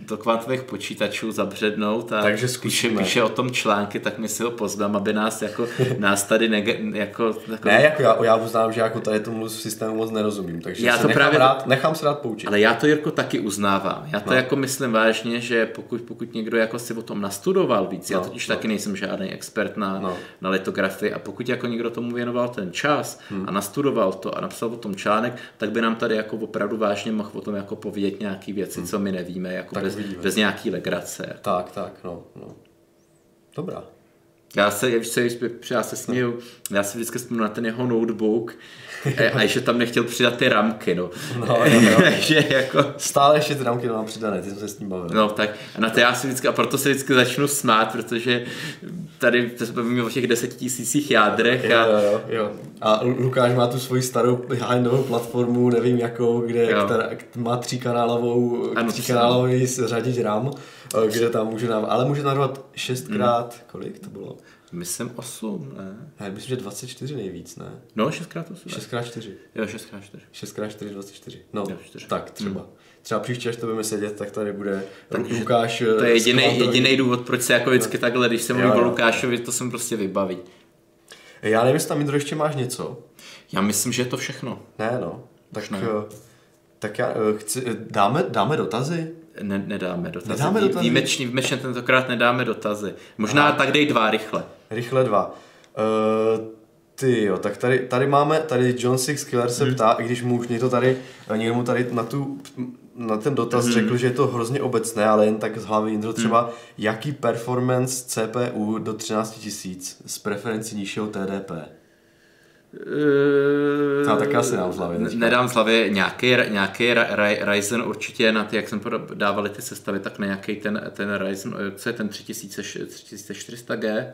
do kvantových počítačů zabřednout a takže píše, píše o tom články, tak my si ho pozvám, aby nás jako, nás tady nege, jako, jako... Ne, jako já, já uznám, že jako tady tomu systému moc nerozumím, takže já to nechám, právě, rád, nechám se rád poučit. Ale já to Jirko taky uznávám. Já to no. jako myslím vážně, že pokud, pokud někdo jako si o tom nastudoval víc, no, já totiž no. taky nejsem žádný expert na, no. na litografii a pokud jako někdo tomu věnoval ten čas hmm. a nastudoval to a napsal napsal o tom článek, tak by nám tady jako opravdu vážně mohl o tom jako povědět nějaký věci, hmm. co my nevíme, jako tak bez, bez nějaký legrace. Tak, tak, no, no. Dobrá. Já se, já se, já se směju, já si vždycky vzpomínám na ten jeho notebook a, a že tam nechtěl přidat ty ramky, no. no, no, no. že jako... Stále ještě ty ramky mám přidané, ty jsme se s ním bavili. No tak a na to já si vždycky, a proto se vždycky začnu smát, protože tady to se bavíme o těch deset tisících jádrech. A... Jo, jo, jo. A Lukáš má tu svoji starou high platformu, nevím jakou, kde která, má tříkanálovou, tříkanálový řadič RAM, kde tam může narvat, ale může narvat šestkrát, hmm. kolik to bylo? Myslím 8, ne? Já myslím, že 24 nejvíc, ne? No, 6x8. 6x4. Jo, 6x4. 6x4, 24. No, jo, 4. tak třeba. Hmm. Třeba příště, až to budeme sedět, tak tady bude Takže Lukáš. To je jediný, jediný důvod, proč se jako vždycky takhle, když se mluví o Lukášovi, to jsem prostě vybaví. Já nevím, jestli tam Indro ještě máš něco. Já myslím, že je to všechno. Ne, no. Tak, ne. Eh, tak já eh, chci, eh, dáme, dáme dotazy? Ne, nedáme dotazy. Nedáme dotazy? Výjimečně, výjimečně tentokrát nedáme dotazy. Možná Aha. tak dej dva rychle. Rychle dva. Uh, ty jo, tak tady, tady máme, tady John Six Killer se hmm. ptá, i když mu už někdo tady, někdo mu tady na tu na ten dotaz hmm. řekl, že je to hrozně obecné, ale jen tak z hlavy Jindro třeba, hmm. jaký performance CPU do 13 000 s preferencí nižšího TDP? Uh, tak asi dám z hlavy. Nedám z hlavy nějaký, nějaký Ryzen určitě na ty, jak jsem dávali ty sestavy, tak na nějaký ten, ten Ryzen, co je ten 3400G?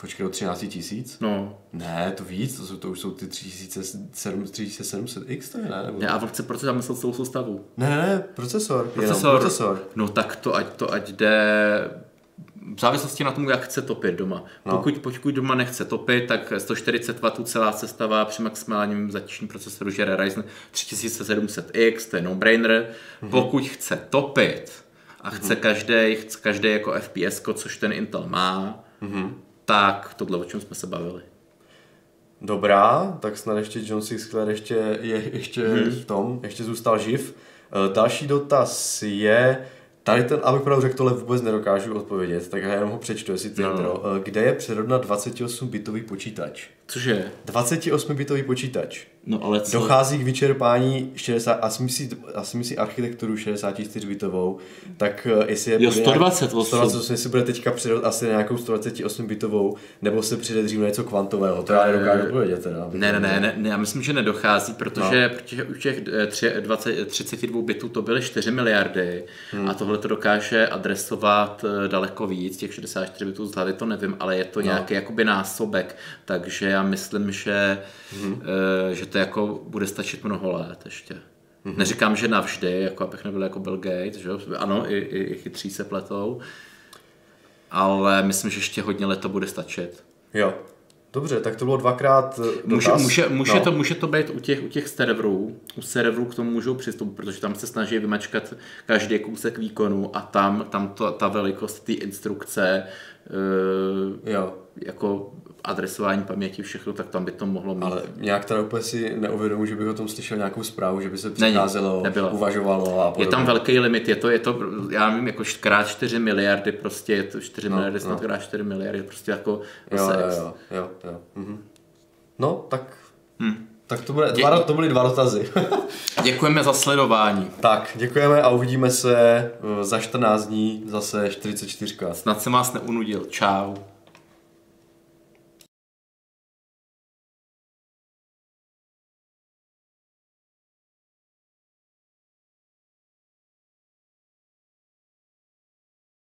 Počkej, o 13 tisíc? No. Ne, to víc, to, jsou, to už jsou ty 3700X, to je ne? Nebo... Ne, a chce proč tam myslel celou soustavu? Ne, ne, ne, procesor. Procesor. procesor. No tak to ať, to ať jde v závislosti na tom, jak chce topit doma. No. Pokud, pokud doma nechce topit, tak 140 W celá sestava při maximálním zatížení procesoru žere Ryzen 3700X, to je no-brainer. Mm-hmm. Pokud chce topit a chce mm-hmm. každý, chce každý jako FPS, což ten Intel má, mm-hmm. tak tohle, o čem jsme se bavili. Dobrá, tak snad ještě John Sixclair ještě, je, ještě hmm. v tom, ještě zůstal živ. Eh, další dotaz je, Tady ten, abych pravdu řekl, tohle vůbec nedokážu odpovědět, tak já jenom ho přečtu, jestli ty no. intro. Eh, kde je přerodna 28-bitový počítač? Cože? 28-bitový počítač. No ale co? Dochází k vyčerpání 60, asi myslí, asi myslí architekturu 64-bitovou, tak eh, jestli je Jo, bude 128. 128, jestli bude teďka přidat asi na nějakou 128-bitovou, nebo se přijde dřív něco kvantového, to já nedokážu odpovědět teda. Ne, ne, ne, ne, ne, já myslím, že nedochází, protože, no. protože u těch eh, tři- 20, 32 bitů to byly 4 miliardy hmm. a tohle to dokáže adresovat eh, daleko víc, těch 64 bitů z hlavy to nevím, ale je to no. nějaký jakoby násobek, takže já myslím, že, hmm. že to jako bude stačit mnoho let ještě. Hmm. Neříkám, že navždy, jako abych nebyl jako Bill Gates, že? ano, i, i, i chytří se pletou, ale myslím, že ještě hodně let to bude stačit. Jo. Dobře, tak to bylo dvakrát eh, Může, dotaz. může, může, No. to, může to být u těch, u těch serverů. U serverů k tomu můžou přistoupit, protože tam se snaží vymačkat každý kousek výkonu a tam, tam to, ta velikost té instrukce, e, Jo. Jako adresování paměti, všechno, tak tam by to mohlo mít. Ale nějak teda úplně si neuvědomuji, že bych o tom slyšel nějakou zprávu, že by se přicházelo, nebylo. uvažovalo a Je podobně. tam velký limit, je to, je to, já nevím, jako krát 4 miliardy, prostě je to 4 No, miliardy, snad no. krát 4 miliardy, prostě jako Jo, zase jo, jo, jo, jo. Mhm. No, tak, Hm. tak to, bude, dva, to byly dva dotazy. Děkujeme za sledování. tak, děkujeme a uvidíme se eh, za 14 dní zase 44. Snad jsem vás neunudil. Čau.